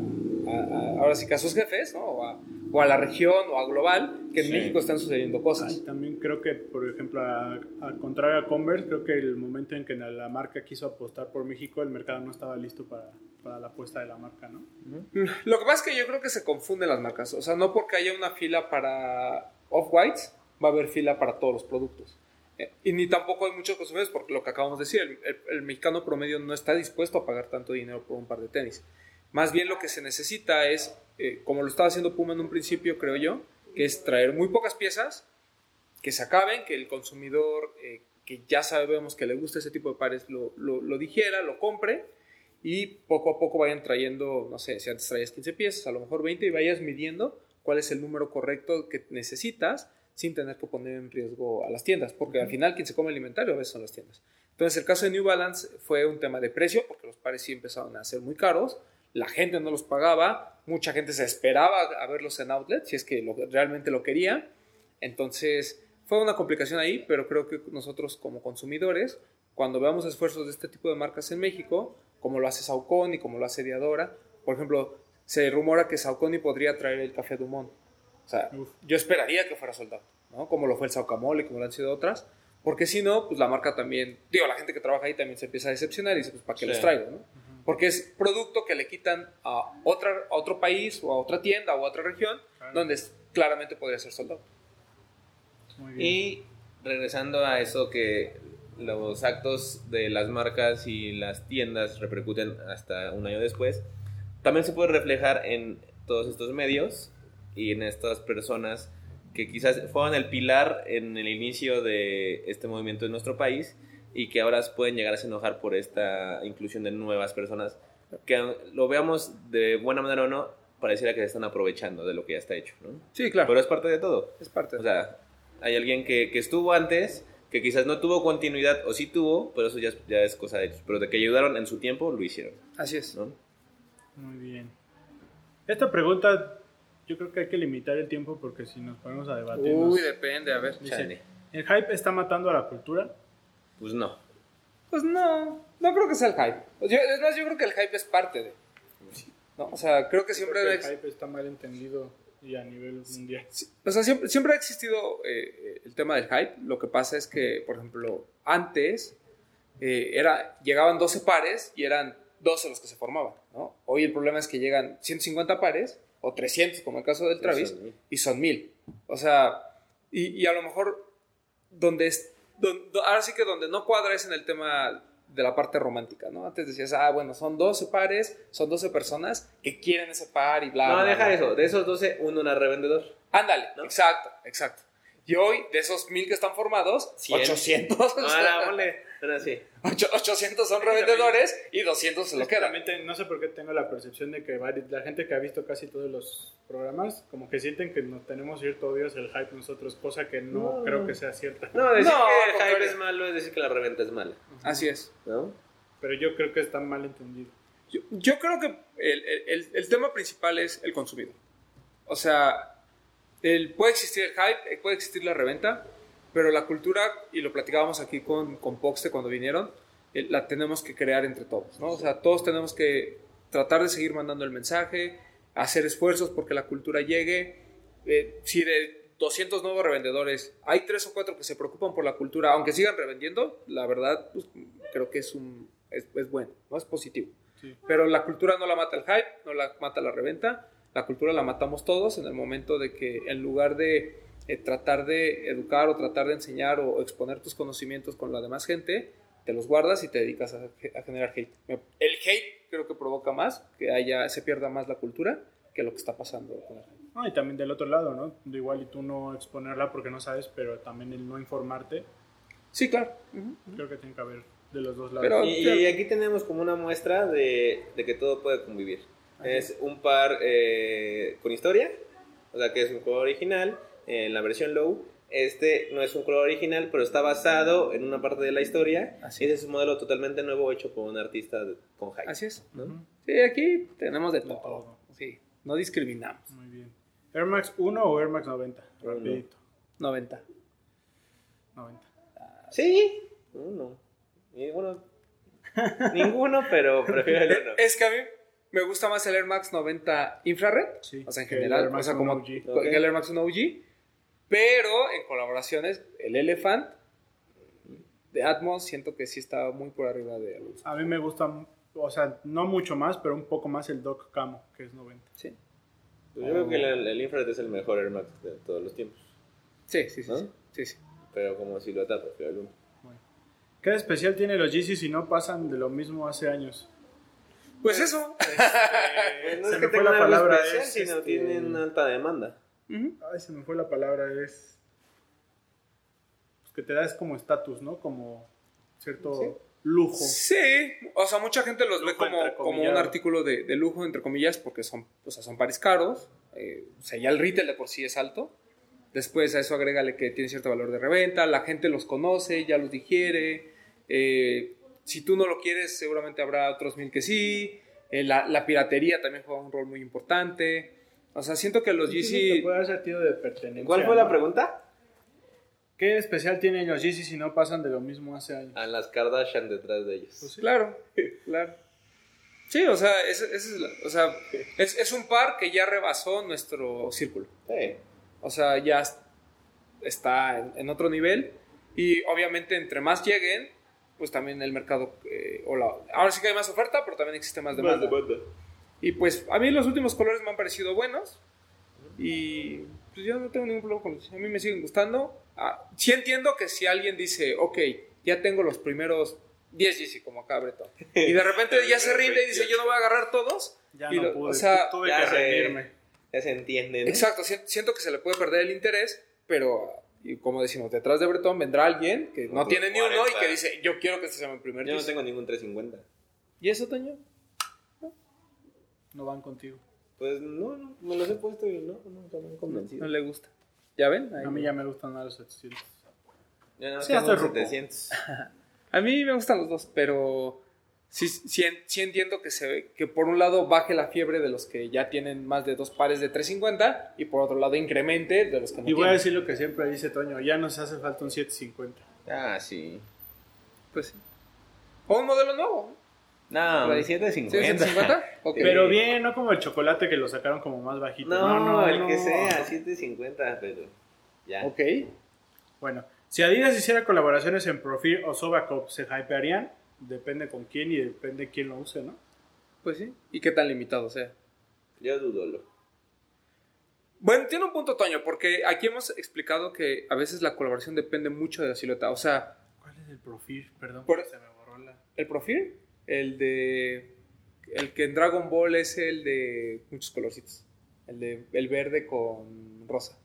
ahora sí que sus jefes, ¿no? O a la región o a global, que en Sí. México están sucediendo cosas. Ay, también creo que, por ejemplo, a, a contrario a Converse, creo que el momento en que la marca quiso apostar por México, el mercado no estaba listo para, para la apuesta de la marca, ¿no? Lo que pasa es que yo creo que se confunden las marcas. O sea, no porque haya una fila para Off-Whites, va a haber fila para todos los productos. Eh, y ni tampoco hay muchos consumidores, porque lo que acabamos de decir, el, el- el mexicano promedio no está dispuesto a pagar tanto dinero por un par de tenis. Más bien lo que se necesita es, eh, como lo estaba haciendo Puma en un principio, creo yo, que es traer muy pocas piezas, que se acaben, que el consumidor eh, que ya sabemos que le gusta ese tipo de pares lo, lo, lo digiera, lo compre y poco a poco vayan trayendo, no sé, si antes traías 15 piezas, a lo mejor 20 y vayas midiendo cuál es el número correcto que necesitas sin tener que poner en riesgo a las tiendas, porque al final quien se come el inventario a veces son las tiendas. Entonces el caso de New Balance fue un tema de precio, porque los pares sí empezaron a ser muy caros, la gente no los pagaba, mucha gente se esperaba a verlos en outlet, si es que lo- realmente lo quería, entonces fue una complicación ahí, pero creo que nosotros como consumidores, cuando veamos esfuerzos de este tipo de marcas en México, como lo hace Saucony, como lo hace Diadora, por ejemplo, se rumora que Saucony podría traer el café Dumont. O sea, Uf. yo esperaría que fuera soldado, ¿no? Como lo fue el Saucamole, como lo han sido otras, porque si no, pues la marca también, digo, la gente que trabaja ahí también se empieza a decepcionar y dice, pues, ¿para qué Sí. los traigo, no? Porque es producto que le quitan a, otra, a otro país o a otra tienda o a otra región Claro. donde es- claramente podría ser soldado. Muy bien. Y regresando a eso que los actos de las marcas y las tiendas repercuten hasta un año después, también se puede reflejar en todos estos medios y en estas personas que quizás fueron el pilar en el inicio de este movimiento en nuestro país y que ahora pueden llegar a se enojar por esta inclusión de nuevas personas que lo veamos de buena manera o no, pareciera que se están aprovechando de lo que ya está hecho, ¿no? Sí, claro. Pero es parte de todo. es parte. O sea, hay alguien que, que estuvo antes, que quizás no tuvo continuidad, o sí tuvo, pero eso ya es, ya es cosa de ellos. Pero de que ayudaron en su tiempo, lo hicieron, Así es. ¿no? Muy bien. Esta pregunta, yo creo que hay que limitar el tiempo porque si nos ponemos a debatir. Uy, nos- depende, a ver. Dice. ¿El hype está matando a la cultura? Pues no. Pues no, no creo que sea el hype. Yo- es más, yo creo que el hype es parte de. ¿no? O sea, creo que siempre, Creo que el hype está mal entendido y a nivel mundial. o sea, siempre, siempre ha existido eh, el tema del hype. Lo que pasa es que, por ejemplo, antes eh, era, llegaban 12 pares y eran 12 los que se formaban. ¿no? Hoy el problema es que llegan 150 pares o 300, como el caso del Travis, son mil. y son 1000. O sea, y, y a lo mejor donde es, don- ahora sí que donde no cuadra es en el tema de la parte romántica, ¿no? Antes decías, ah, bueno, son 12 pares, son 12 personas que quieren ese par y bla, No, bla, deja bla. eso. De esos 12, uno era revendedor. Ándale, ¿No? exacto, exacto. Y hoy, de esos 1000 que están formados, 100. 800, Ahora, ponle. Ahora sí. ocho- 800 son revendedores y 200 se lo quedan. no sé por qué tengo la percepción de que la gente que ha visto casi todos los programas, como que sienten que nos tenemos cierto odio hacia el hype nosotros, cosa que no, No. creo que sea cierta. No, decir No, que el hype es malo es decir que la reventa es mala, Así es. ¿no? Pero yo creo que está mal entendido. Yo, yo creo que el, el- el tema principal es el consumidor. O sea, el, puede existir el hype, puede existir la reventa, pero la cultura, y lo platicábamos aquí con, con Poxte cuando vinieron, eh, la tenemos que crear entre todos, ¿no? O sea, todos tenemos que tratar de seguir mandando el mensaje, hacer esfuerzos porque la cultura llegue. Eh, si de 200 nuevos revendedores hay tres o cuatro que se preocupan por la cultura, aunque sigan revendiendo, la verdad, pues, creo que es, un, es, es bueno, ¿no? es positivo. Sí. Pero la cultura no la mata el hype, no la mata la reventa, la cultura la matamos todos en el momento de que en lugar de eh, tratar de educar o tratar de enseñar o, exponer tus conocimientos con la demás gente, te los guardas y te dedicas a, a generar hate. El hate creo que provoca más, que haya, se pierda más la cultura que lo que está pasando con el hate. Ah, y también del otro lado, ¿no? De igual y tú no exponerla porque no sabes, pero también el no informarte, Sí, claro. creo que tiene que haber de los dos lados. Pero- Y, y aquí tenemos como una muestra de, de que todo puede convivir. Es un par eh, con historia, o sea que es un color original en la versión low. Este no es un color original, pero está basado en una parte de la historia. Así Ese es un modelo totalmente nuevo hecho por un artista de- con hype. Así es. ¿no? Sí, aquí tenemos de todo. todo. Sí, no discriminamos. Muy bien. ¿Air Max 1 o Air Max 90? Uno. Rapidito. 90. 90. Sí, uno. Y bueno, ninguno, pero prefiero el uno. Es que a mí me gusta más el Air Max 90 infrared. Sí, o sea, en que el general. Air Max o sea, como 1 OG. el Air Max 1 OG. Pero en colaboraciones, el Elephant de Atmos siento que sí está muy por arriba de los. A mí me gusta, o sea, no mucho más, pero un poco más el Doc Camo, que es 90. Sí, Pues yo creo que el, el infrared es el mejor Air Max de todos los tiempos. sí, sí. sí, ¿No? sí, sí, sí. Pero como silueta prefiero el uno. Bueno. ¿Qué de especial tiene los Yeezys si no pasan de lo mismo hace años? Pues eso. Pues no se es que tengan la palabra, especial, es, sino este, tienen alta demanda. Ujú. Ay, se me fue la palabra, es... Pues que te das como estatus, ¿no? Como cierto Sí. lujo. Sí, o sea, mucha gente los ve como, como un artículo de, de lujo, entre comillas, porque son, o sea, son pares caros. eh, o sea, ya el retail de por sí es alto. Después a eso agrégale que tiene cierto valor de reventa, la gente los conoce, ya los digiere. eh, si tú no lo quieres, seguramente habrá otros mil que sí. eh, la, la piratería también juega un rol muy importante. O sea, siento que los Sí, sí, Yeezy... te puede dar sentido de pertenencia. ¿Cuál fue la pregunta? ¿Qué especial tienen los Yeezys si no pasan de lo mismo hace años? A las Kardashian detrás de ellos. Pues sí. Claro, claro. Sí, o sea, es, es- o sea, es, es un par que ya rebasó nuestro círculo. Sí. O sea, ya es- está en, en otro nivel. Y obviamente, entre más lleguen, pues también el mercado. eh, o la- ahora sí que hay más oferta, pero también existe más demanda. Y pues a mí los últimos colores me han parecido buenos. Y pues yo no tengo ningún problema con ellos. A mí me siguen gustando. Ah, sí entiendo que si alguien dice, ok, ya tengo los primeros 10 Yeezy como acá Breton. Y de repente ya se rinde y dice, yo no voy a agarrar todos. Ya Y no lo- pude, o sea, tuve ya que se- rendirme. Ya se entiende. ¿no? Exacto, si- siento que se le puede perder el interés, pero y como decimos, detrás de Breton vendrá alguien que no Otros tiene ni uno y 40. que dice, yo quiero que este sea mi primer Yo no tengo ningún 350. ¿Y eso, Toño? No van contigo. Pues no, no, me los he puesto y no, nunca me han convencido. No le gusta. ¿Ya ven? Ahí A mí no. ya me gustan más los 700. Ya no Sí, tengo hasta ruco. 700. A mí me gustan los dos, pero sí, sí, sí entiendo que, se ve, que por un lado baje la fiebre de los que ya tienen más de dos pares de 350 y por otro lado incremente de los que no Y voy a tienen. decir lo que siempre dice Toño, ya nos hace falta un 750. Ah, sí. Pues sí. O un modelo nuevo. No, ¿Sí, 750. 750? Ok. Pero bien, no como el chocolate que lo sacaron como más bajito. No, el que sea, 750, pero ya. Ok. Bueno, si Adidas hiciera colaboraciones en Profil o Sobacop, ¿se hypearían? Depende con quién y depende quién lo use, ¿no? Pues sí. ¿Y qué tan limitado sea? Yo dudo lo. Bueno, tiene un punto, Toño, porque aquí hemos explicado que a veces la colaboración depende mucho de la silueta. O sea, ¿Cuál es el Profil? Perdón, Por- porque se me borró la... el profil, el de. El que en Dragon Ball es el de muchos colorcitos. El de el verde con rosa.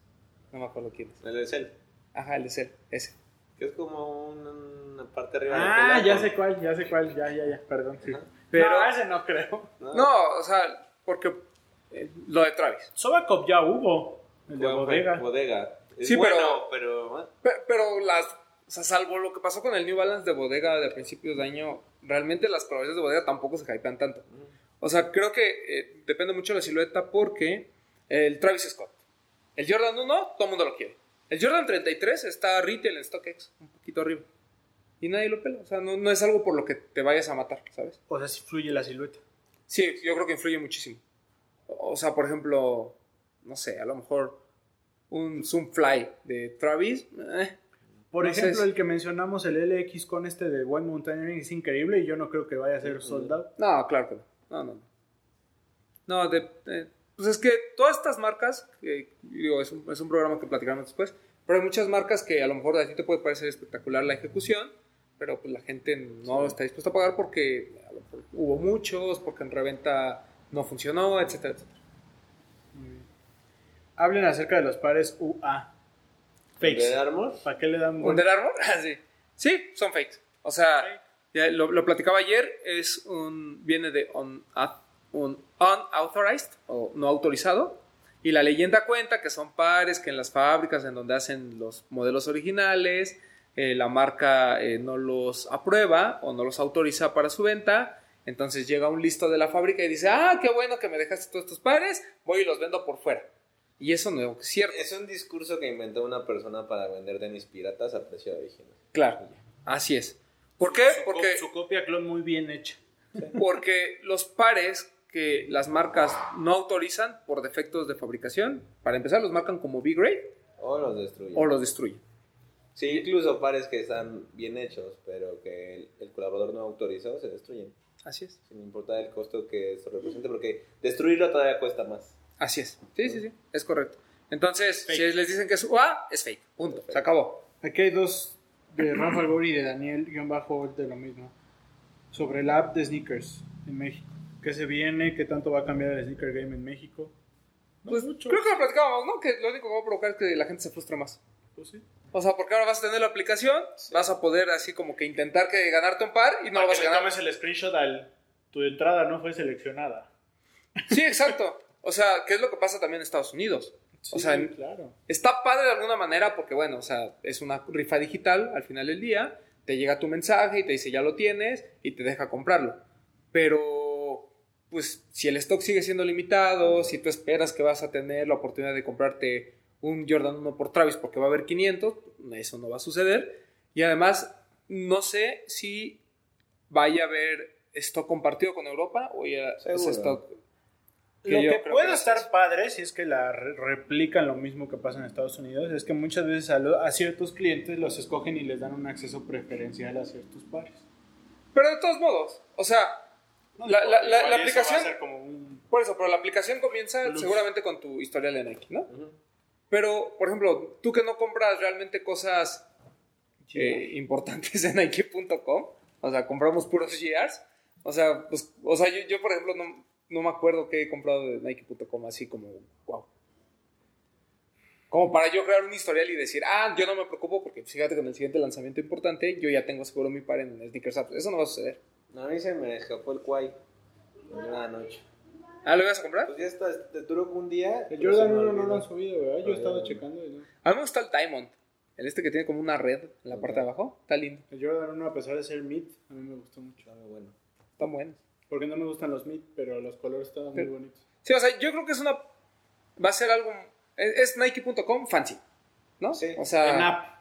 No me acuerdo quién es. El de Cell. Ajá, el de Cell, ese. Que es como una, parte arriba Ah, del ya sé cuál, ya sé cuál, ya, ya, ya, perdón. Sí. Pero- no, ese no creo. No, No, o sea, porque. eh, lo de Travis. Sobacop ya hubo, el de bodega. Bodega. Es Sí, bueno, pero- pero. ah, Pe- Pero, las. O sea, salvo lo que pasó con el New Balance de bodega de principios de año, realmente las colaboraciones de bodega tampoco se hypean tanto. O sea, creo que eh, depende mucho de la silueta porque el Travis Scott, El Jordan 1, todo el mundo lo quiere. El Jordan 33 está retail en StockX, un poquito arriba. Y nadie lo pela. O sea, no, no es algo por lo que te vayas a matar, ¿sabes? O sea, si fluye la silueta. Sí, yo creo que influye muchísimo. O sea, por ejemplo, no sé, a lo mejor un Zoom Fly de Travis. eh, Por ejemplo, el que mencionamos, el LX con este de White Mountaineering es increíble y yo no creo que vaya a ser sold out. No, claro que no. No, no, no. De- pues es que todas estas marcas, digo, es un, es un programa que platicaremos después, pero hay muchas marcas que a lo mejor a ti te puede parecer espectacular la ejecución, pero pues la gente no está dispuesta a pagar porque a lo mejor hubo muchos, porque en reventa no funcionó, etcétera, etcétera. Muy bien. Hablen acerca de los pares UA. ¿De Fakes. Armour? ¿Para qué le dan buen- ¿Under Armour? Ah, sí. Sí, son fakes. O sea, ya lo, lo platicaba ayer, es un, viene de un, un unauthorized o no autorizado. Y la leyenda cuenta que son pares que en las fábricas en donde hacen los modelos originales, eh, la marca eh, no los aprueba o no los autoriza para su venta. Entonces llega un listo de la fábrica y dice, ah, qué bueno que me dejaste todos estos pares, voy y los vendo por fuera. Y eso no es cierto. Es un discurso que inventó una persona para vender tenis piratas a precio de original. Claro, así es. ¿Por qué? Su, Porque... su copia clon muy bien hecha. Porque los pares que las marcas no autorizan por defectos de fabricación, para empezar, los marcan como B-grade O los destruyen. o los destruyen. Sí, incluso pares que están bien hechos, pero que el, el colaborador no autorizó, se destruyen. Así es. Sin importar el costo que eso represente, porque destruirlo todavía cuesta más. Así es. Sí, sí, sí. Es correcto. Entonces, Fake. si les dicen que es UA, es fake. Punto. Se acabó. Aquí hay dos de Rafa Gori y de Daniel guion bajo de lo mismo. Sobre la app de sneakers en México. ¿Qué se viene? ¿Qué tanto va a cambiar el sneaker game en México? No Pues mucho. creo que lo platicábamos, ¿no? Que lo único que va a provocar es que la gente se frustre más. Pues sí. O sea, porque ahora vas a tener la aplicación, vas a poder así como que intentar que ganarte un par y no lo vas a que le ganar. tomes el screenshot al... Tu entrada no fue seleccionada. Sí, exacto. O sea, ¿qué es lo que pasa también en Estados Unidos? O Sí, sea, en- claro. Está padre de alguna manera porque, bueno, o sea, es una rifa digital al final del día, te llega tu mensaje y te dice ya lo tienes y te deja comprarlo. Pero, pues, si el stock sigue siendo limitado, si tú esperas que vas a tener la oportunidad de comprarte un Jordan 1 por Travis porque va a haber 500, eso no va a suceder. Y además, no sé si vaya a haber stock compartido con Europa o ya es stock... que Lo yo que puede que estar es- padre, si es que la re- replican lo mismo que pasa en Estados Unidos, es que muchas veces a, lo- a ciertos clientes los escogen y les dan un acceso preferencial a ciertos pares. Pero de todos modos, o sea, la, la- la- la eso aplicación... como un... Por eso, pero la aplicación comienza Plus. seguramente con tu historial de Nike, ¿no? Pero, por ejemplo, tú que no compras realmente cosas eh, importantes en Nike.com, o sea, compramos puros GRs, o sea, pues, o sea yo, yo, por ejemplo, no, no me acuerdo que he comprado de Nike.com así como, wow. Como para yo crear un historial y decir, ah, yo no me preocupo porque pues, fíjate que en el siguiente lanzamiento importante yo ya tengo seguro mi par en Sneakers Apps. Eso no va a suceder. No, a mí se me escapó el Kwai en una noche. Ah, ¿lo ibas a comprar? Pues ya está, te duró un día. El Jordan me 1 no lo han subido, ¿verdad? Yo he Ah, estado checando y no. A mí me gusta el Diamond. El este que tiene como una red en la parte de abajo. Está lindo. El Jordan 1, a pesar de ser mid, a mí me gustó mucho. Está muy bueno. Están buenos. Porque no me gustan los mid, pero los colores estaban muy bonitos. Sí, o sea, yo creo que es una. Va a ser algo. Es, es Nike.com fancy. ¿No? Sí. O sea. en app.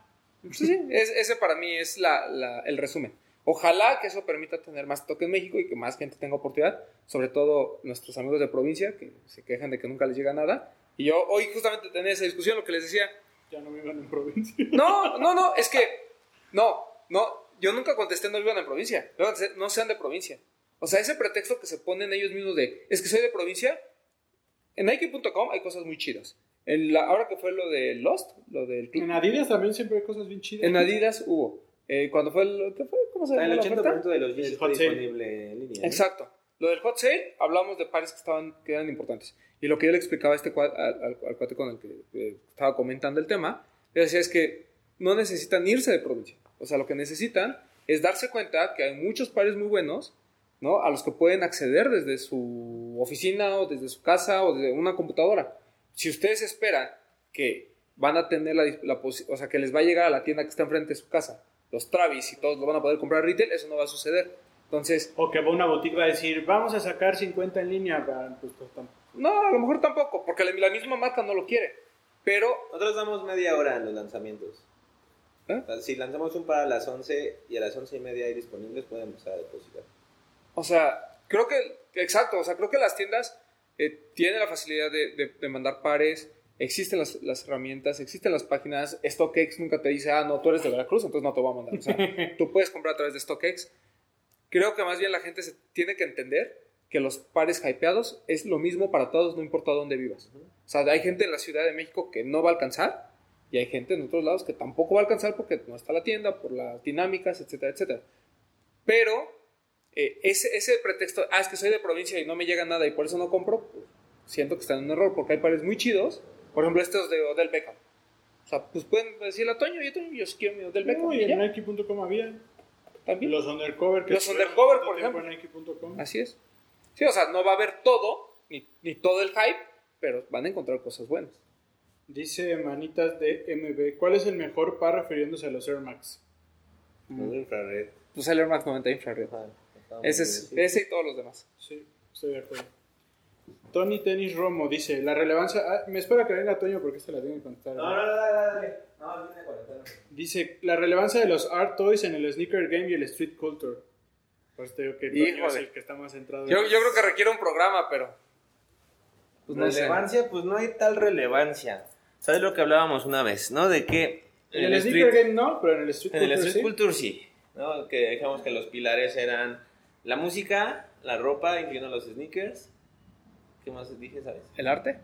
Sí, sí, es- ese para mí es la, la- el resumen. Ojalá que eso permita tener más stock en México y que más gente tenga oportunidad, sobre todo nuestros amigos de provincia que se quejan de que nunca les llega nada. Y yo hoy justamente tenía esa discusión, lo que les decía, Ya no vivan en provincia. no, no, no, es que, no, no, yo nunca contesté no vivan en provincia, no sean de provincia. O sea, ese pretexto que se ponen ellos mismos de, es que soy de provincia, en Nike.com hay cosas muy chidas. En la, ahora que fue lo de Lost, lo del club, En Adidas también siempre hay cosas bien chidas. en Adidas hubo. Eh, cuando fue el, ¿qué fue? ¿Cómo se Ah, llama El la oferta? 80% de los jeans está disponible en línea. Exacto. Lo del hot sale, hablamos de pares que estaban que eran importantes. Y lo que yo le explicaba a este cua- al, al- al cuate con el que eh, estaba comentando el tema, le decía es que no necesitan irse de provincia. O sea, lo que necesitan es darse cuenta que hay muchos pares muy buenos, ¿no? A los que pueden acceder desde su oficina o desde su casa o desde una computadora. Si ustedes esperan que van a tener la, la o sea, que les va a llegar a la tienda que está enfrente de su casa, los Travis y todos lo van a poder comprar retail, eso no va a suceder. Entonces, O que va una boutique va a decir, vamos a sacar 50 en línea. para- Pues, pues. No, a lo mejor tampoco, porque la, la misma marca no lo quiere. Pero, Nosotros damos media hora en los lanzamientos. ¿Eh? O sea, Si lanzamos un par a las 11 y a las 11 y media hay disponibles, pueden empezar a depositar. O sea, creo que, exacto, o sea, creo que las tiendas eh, tienen la facilidad de, de- de mandar pares, existen las, las herramientas, existen las páginas, StockX nunca te dice, ah, no, tú eres de Veracruz, entonces no te voy a mandar. O sea, tú puedes comprar a través de StockX. Creo que más bien la gente se tiene que entender que los pares hypeados es lo mismo para todos, no importa dónde vivas. O sea, hay gente en la Ciudad de México que no va a alcanzar y hay gente en otros lados que tampoco va a alcanzar porque no está la tienda, por las dinámicas, etcétera, etcétera. Pero eh, ese, ese pretexto, ah, es que soy de provincia y no me llega nada y por eso no compro, pues, siento que están en un error porque hay pares muy chidos. Por ejemplo, estos de Odell Beckham. O sea, pues pueden decirle a Toño, yo, Toño, yo sí quiero mi Odell Beckham. Uy, y en Nike.com había también. los undercover. Que Los undercover, por ejemplo. En. Así es. Sí, o sea, no va a haber todo, ni, ni todo el hype, pero van a encontrar cosas buenas. Dice Manitas de MB, ¿cuál es el mejor par refiriéndose a los Air Max? Un infrared. Pues el Air Max 90 infrared. Muy Ese, es, ese y todos los demás. Sí, estoy de acuerdo. Tony Tenis Romo dice, la relevancia... ah, me espera que venga Toño porque este la tiene que contar. No, no, no, dale, dale. No, viene cuarentena. Dice, la relevancia de los art toys en el sneaker game y el street culture. Pues te digo que Toño es Híjole. el que está más centrado. en Yo, yo creo que requiere un programa, pero. Pues no sé. relevancia, pues no hay tal relevancia. ¿Sabes lo que hablábamos una vez, no? De que En el, sneaker game no, pero en el street En el culture Street sí. Culture sí, ¿no? Que dejamos que los pilares eran la música, la ropa, incluyendo los sneakers. ¿Qué más dije, sabes? ¿El arte?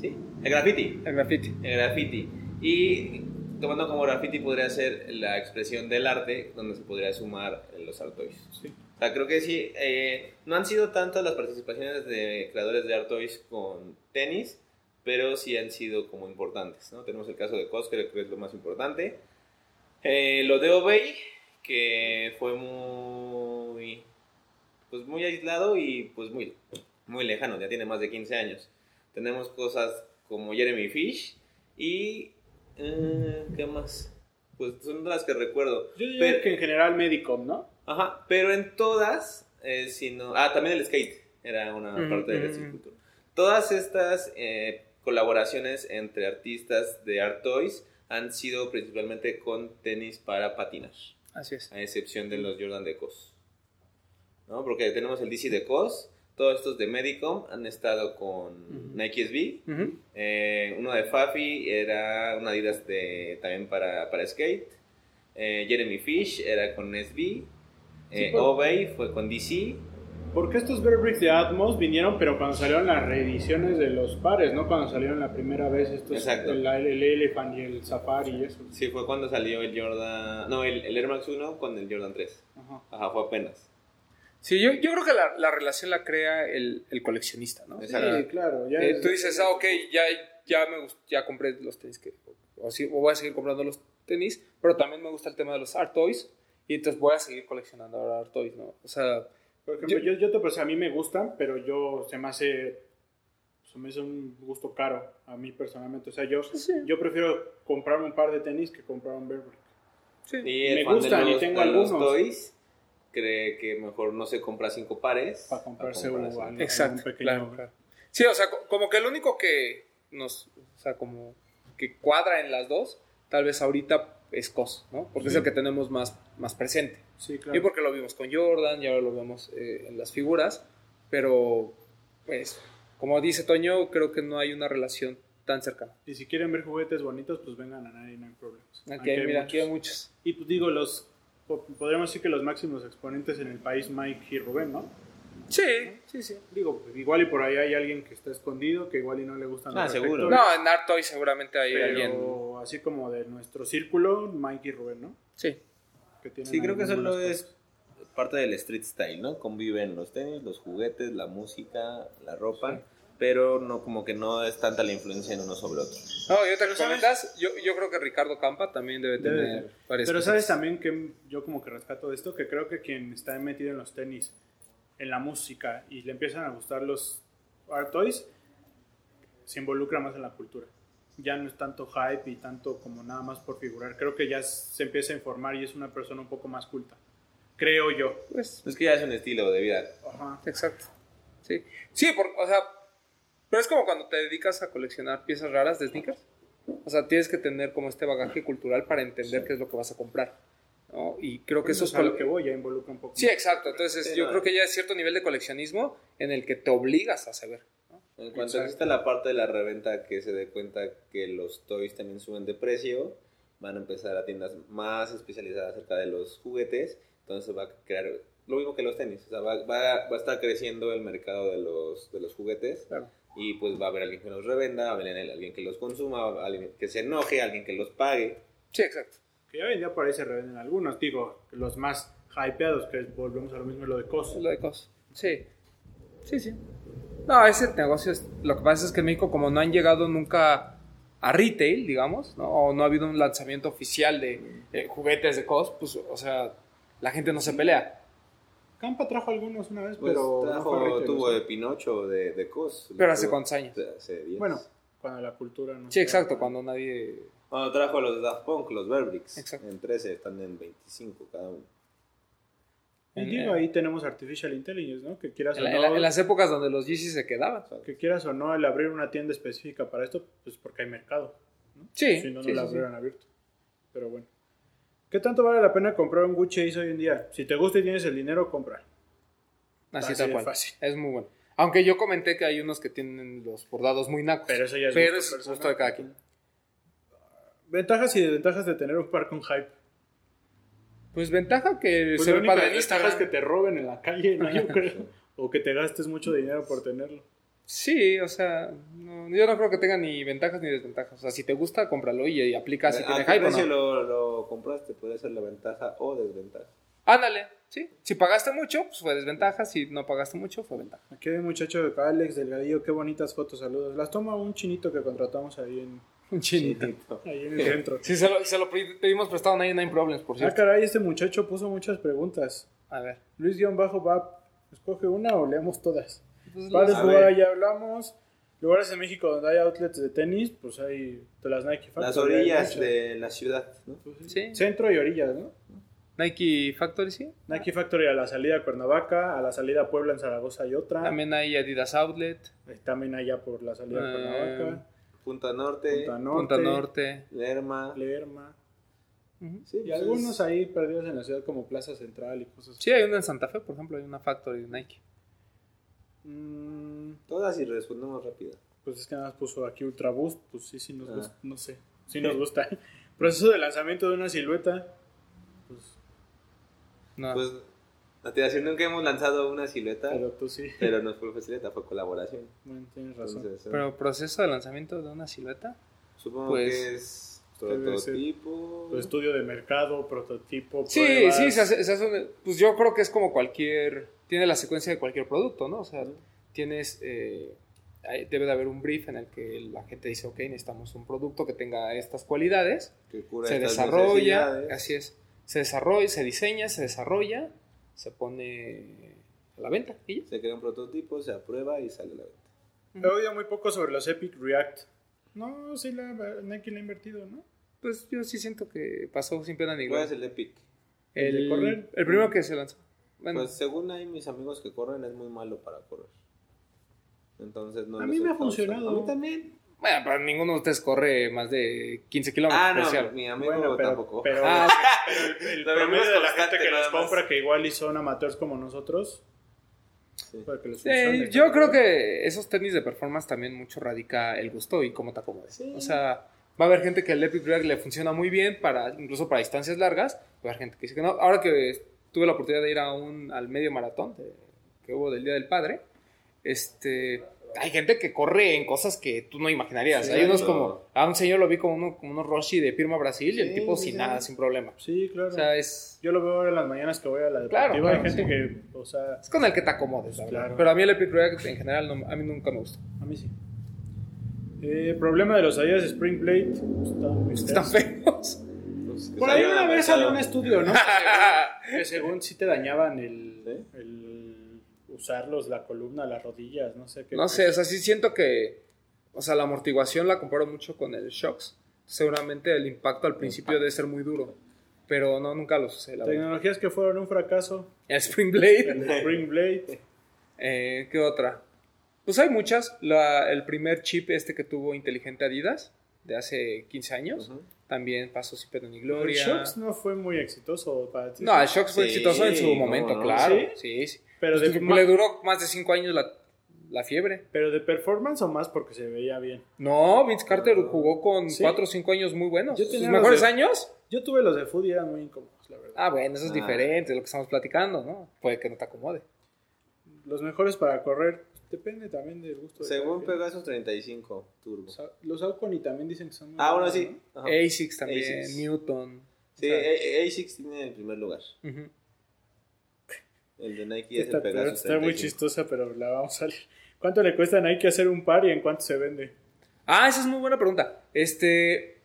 Sí. El graffiti. El graffiti. El graffiti. Y tomando como graffiti podría ser la expresión del arte donde se podría sumar los art toys. Sí. O sea, creo que sí. eh, no han sido tantas las participaciones de creadores de art toys con tenis, pero sí han sido como importantes, ¿no? Tenemos el caso de Cos, que creo que es lo más importante. Eh, lo de Obey, que fue muy, pues muy aislado y pues muy, muy lejano, ya tiene más de 15 años. Tenemos cosas como Jeremy Fish y... eh, ¿Qué más? Pues son las que recuerdo. Yo diría Pero- que en general Medicom, ¿no? Ajá, pero en todas, eh, si no- ah, también el skate era una Ujú, parte del ujú. street culture. Todas estas eh, colaboraciones entre artistas de Art Toys han sido principalmente con tenis para patinar, Así es. a excepción de los Jordan de Cos. ¿No? Porque tenemos el DC de Cos, todos estos de Medicom han estado con. Nike SB, Ujú. eh, uno de Fafi era una Adidas de, también para, para skate. Eh, Jeremy Fish era con SB. Eh. Obey fue con DC. Porque estos Bear Bricks de Atmos vinieron, pero cuando salieron las reediciones de los pares, ¿no? Cuando salieron la primera vez estos, Exacto. el, el Elephant y el Safari y eso. Sí, fue cuando salió el Jordan. No, el, el Air Max 1 con el Jordan 3. Ajá. Ajá, fue apenas. Sí, yo, yo creo que la, la relación la crea el, el coleccionista, ¿no? Sí, claro. Ya Eh, es- tú dices, ah, ok, ya, ya me gust- ya compré los tenis que, o, sí, o voy a seguir comprando los tenis, pero también me gusta el tema de los art toys y entonces voy a seguir coleccionando ahora art toys, ¿no? O sea, Por ejemplo, yo, yo te pues, a mí me gustan, pero yo se me hace se me hace un gusto caro a mí personalmente. O sea, yo, Sí. yo prefiero comprarme un par de tenis que comprar un Bear Brick. sí. Me gustan y tengo algunos. toys cree que mejor no se compra cinco pares. Para comprarse para un- algo. Exacto, un claro, claro. Sí, o sea, co- como que el único que nos, o sea, como que cuadra en las dos, tal vez ahorita es COS, ¿no? Porque es el que tenemos más, más presente. Sí, Y claro. porque lo vimos con Jordan, y ahora lo vemos eh, en las figuras, pero pues, como dice Toño, creo que no hay una relación tan cercana. Y si quieren ver juguetes bonitos, pues vengan a nadie, no hay problemas. Aquí, hay mira, aquí hay muchos. muchos. Y pues digo, los podríamos decir que los máximos exponentes en el país, Mike y Rubén, ¿no? Sí, sí, sí. Digo, igual y por ahí hay alguien que está escondido, que igual y no le gustan Ah, los seguro. No, en Art Toy seguramente hay pero alguien. así como de nuestro círculo, Mike y Rubén, ¿no? Sí. Que tienen Sí, creo que buenas es parte del street style, ¿no? Conviven los tenis, los juguetes, la música, la ropa, pero no como que no es tanta la influencia en uno sobre otro. No, y que comentas, yo, yo creo que Ricardo Campa también debe Debe tener de- varias Pero sabes también que yo como que rescato de esto, que creo que quien está metido en los tenis, en la música y le empiezan a gustar los art toys, se involucra más en la cultura. Ya no es tanto hype y tanto como nada más por figurar. Creo que ya se empieza a informar y es una persona un poco más culta. Creo yo. Pues, Es que ya es un estilo de vida. Ajá. exacto. Sí, sí por, o sea, pero es como cuando te dedicas a coleccionar piezas raras de sneakers. O sea, tienes que tener como este bagaje cultural para entender qué es lo que vas a comprar. ¿no? Y creo que eso es a lo que voy, ya involucra un poco. Sí, exacto. Entonces Sí, yo creo que ya es cierto nivel de coleccionismo en el que te obligas a saber. ¿no? En cuanto Exacto. exista la parte de la reventa que se dé cuenta que los toys también suben de precio, van a empezar a tiendas más especializadas acerca de los juguetes, entonces va a crear lo mismo que los tenis, o sea, va, va- va a estar creciendo el mercado de los, de los juguetes Claro. Y pues va a haber alguien que los revenda, va a haber alguien que los consuma, va a haber alguien que se enoje, alguien que los pague. Sí, exacto. Que ya hoy en día por ahí se revenden algunos, digo, los más hypeados, que volvemos a lo mismo lo de COS. Lo de cosas. Sí. Sí, sí. No, ese negocio es. Lo que pasa es que en México, como no han llegado nunca a retail, digamos, ¿no? o no ha habido un lanzamiento oficial de eh, juguetes de COS, pues, o sea, la gente no se pelea. Campa trajo algunos una vez, Pues pero no trajo, fue retail, tuvo o sea. de Pinocho, de, de Cos. Pero hace cuántos años. Hace 10. Bueno, cuando la cultura no Sí, exacto, cuando nadie. Cuando trajo los Daft Punk, los Verbricks. Exacto. En 13 están en 25 cada uno. Y digo, ahí tenemos Artificial Intelligence, ¿no? Que quieras En, o en la- no, en las épocas donde los Yeezys se quedaban. que quieras o no, el abrir una tienda específica para esto, pues porque hay mercado. Sí. si no, no sí, la sí, sí. abrieran abierto. Pero bueno. ¿Qué tanto vale la pena comprar un Gucci Ace hoy en día? Si te gusta y tienes el dinero, compra. Así Así tal cual. fácil. Es muy bueno. Aunque yo comenté que hay unos que tienen los bordados muy nacos. Pero eso ya es Pero gusto es personal. gusto de cada quien. Ventajas y desventajas de tener un par con hype. Pues ventaja que Pues se la ve única padre en desventaja es que te roben en la calle, ¿no? Yo creo. O que te gastes mucho dinero por tenerlo. Sí, o sea, no- yo no creo que tenga ni ventajas ni desventajas. O sea, si te gusta, cómpralo y, y aplica si ¿A tiene hype o no. lo, lo compraste? Puede ser la ventaja o desventaja. Ándale, sí. Si pagaste mucho, pues fue desventaja. Si no pagaste mucho, fue ventaja. Aquí hay un muchacho de Alex Delgadillo, qué bonitas fotos, saludos. Las toma un chinito que contratamos ahí en, Un chinito. ahí en el centro. Sí, se lo, se lo pedimos prestado a 99 Problems, por Ah, cierto. caray, este muchacho puso muchas preguntas. A ver. Luis-Bab, escoge una o leemos todas. Jugar, ver. ya hablamos. Lugares en México donde hay outlets de tenis, pues hay de las Nike Factory. Las orillas de la ciudad, ¿no? Pues sí. Sí. Centro y orillas, ¿no? Nike Factory, sí. Nike Factory a la salida a Cuernavaca, a la salida a Puebla en Zaragoza hay otra. También hay Adidas Outlet, También allá por la salida a Eh, Cuernavaca. Punta Norte, Punta Norte, Punta Norte. Lerma. Lerma. Ujú. Sí, Y pues algunos es- ahí perdidos en la ciudad como Plaza Central y cosas así. Sí, hay una en Santa Fe, por ejemplo, hay una Factory de Nike. Mm, Todas y respondemos rápido. pues es que nada más puso aquí Ultra Boost, pues sí, sí nos Ah. gusta, no sé, sí nos gusta. Proceso de lanzamiento de una silueta, pues, No. Pues, a ti decir, nunca hemos lanzado una silueta, pero tú sí, pero no fue silueta, fue colaboración. bueno, tienes razón. Entonces, Pero proceso de lanzamiento de una silueta. supongo pues, que es prototipo. Tu estudio de mercado, prototipo, Sí, pruebas. sí, se hace, se hace un- pues yo creo que es como cualquier, tiene la secuencia de cualquier producto, ¿no? O sea, tienes, eh, debe de haber un brief en el que la gente dice, ok, necesitamos un producto que tenga estas cualidades, que cura se estas desarrolla, así es, se desarrolla, se diseña, se desarrolla, se pone a la venta y. Se crea un prototipo, se aprueba y sale a la venta. He oído muy poco sobre los Epic React. No, sí, la, Nike le ha invertido, ¿no? Pues yo sí siento que pasó sin pena ni ¿Cuál gloria. es el Epic? el de El, correr? el primero que se lanzó. Bueno, Pues según hay mis amigos que corren, es muy malo para correr. Entonces no A mí me ha funcionado. A mí también. bueno, pero ninguno de ustedes corre más de 15 kilómetros Ah, no, cielo. mi amigo Bueno, pero, tampoco. pero, Ah, pero el, el promedio de la gente que los compra, que igual y son amateurs como nosotros, Sí. Sí, yo creo que esos tenis de performance también mucho radica el gusto y cómo te acomodas. Sí. O sea, va a haber gente que el Epic React le funciona muy bien para incluso para distancias largas, va a haber gente que dice que no. Ahora que tuve la oportunidad de ir a un al medio maratón de- que hubo del Día del Padre, este hay gente que corre en cosas que tú no imaginarías. Sí, hay unos claro. como a un señor lo vi como uno como unos Roshi de Pirma Brasil y el Sí, tipo sí, sin sí. nada, sin problema. Sí, claro. O sea, es yo lo veo ahora en las mañanas que voy a la deportiva. Claro, Hay claro, gente sí. que, o sea, es con el que te acomodes, la Pues verdad. claro. Pero a mí el Epic React en general no- a mí nunca me gustó. a mí sí. Eh, problema de los Adidas Spring Blade. Están muy Están feos. Pues, Por ahí una vez salió un estudio, ¿no? Que según, sí te dañaban el, ¿Sí? el usarlos, la columna, las rodillas, no sé qué. No sé, o sea, sí siento que, o sea, la amortiguación la comparo mucho con el Shocks. Seguramente el impacto al principio debe ser muy duro, pero no, nunca lo la verdad. Tecnologías que fueron un fracaso. El Spring Blade, El Spring Blade. eh, ¿qué otra? Pues hay muchas. La- el primer chip este que tuvo inteligente Adidas, de hace 15 años. También pasó sin pena ni El gloria. Shocks no fue muy exitoso para ti. No, el Shocks fue Sí, exitoso en su ¿cómo momento, no? claro. ¿Sí? Sí, sí. Pero Pues, de, le duró más de 5 años la, la fiebre. pero de performance o más porque se veía bien. No, Vince Carter jugó con ¿Sí? 4 o 5 años muy buenos. Yo ¿Sus mejores de- años? Yo tuve los de Food y eran muy incómodos, la verdad. Ah, bueno, eso es Ah. diferente de lo que estamos platicando, ¿no? Puede que no te acomode. Los mejores para correr depende también del gusto. de Según. Pegasus 35 Turbo. Los Au- Los Alcony también dicen que son muy Ah, bueno, sí. ¿no? ASICS también, ASICS. Newton. Sí, ASICS tiene el primer lugar. El de Nike es el Pegasus está muy 35. chistosa, pero la vamos a leer. ¿Cuánto le cuesta a Nike hacer un par y en cuánto se vende? Ah, esa es muy buena pregunta. Este.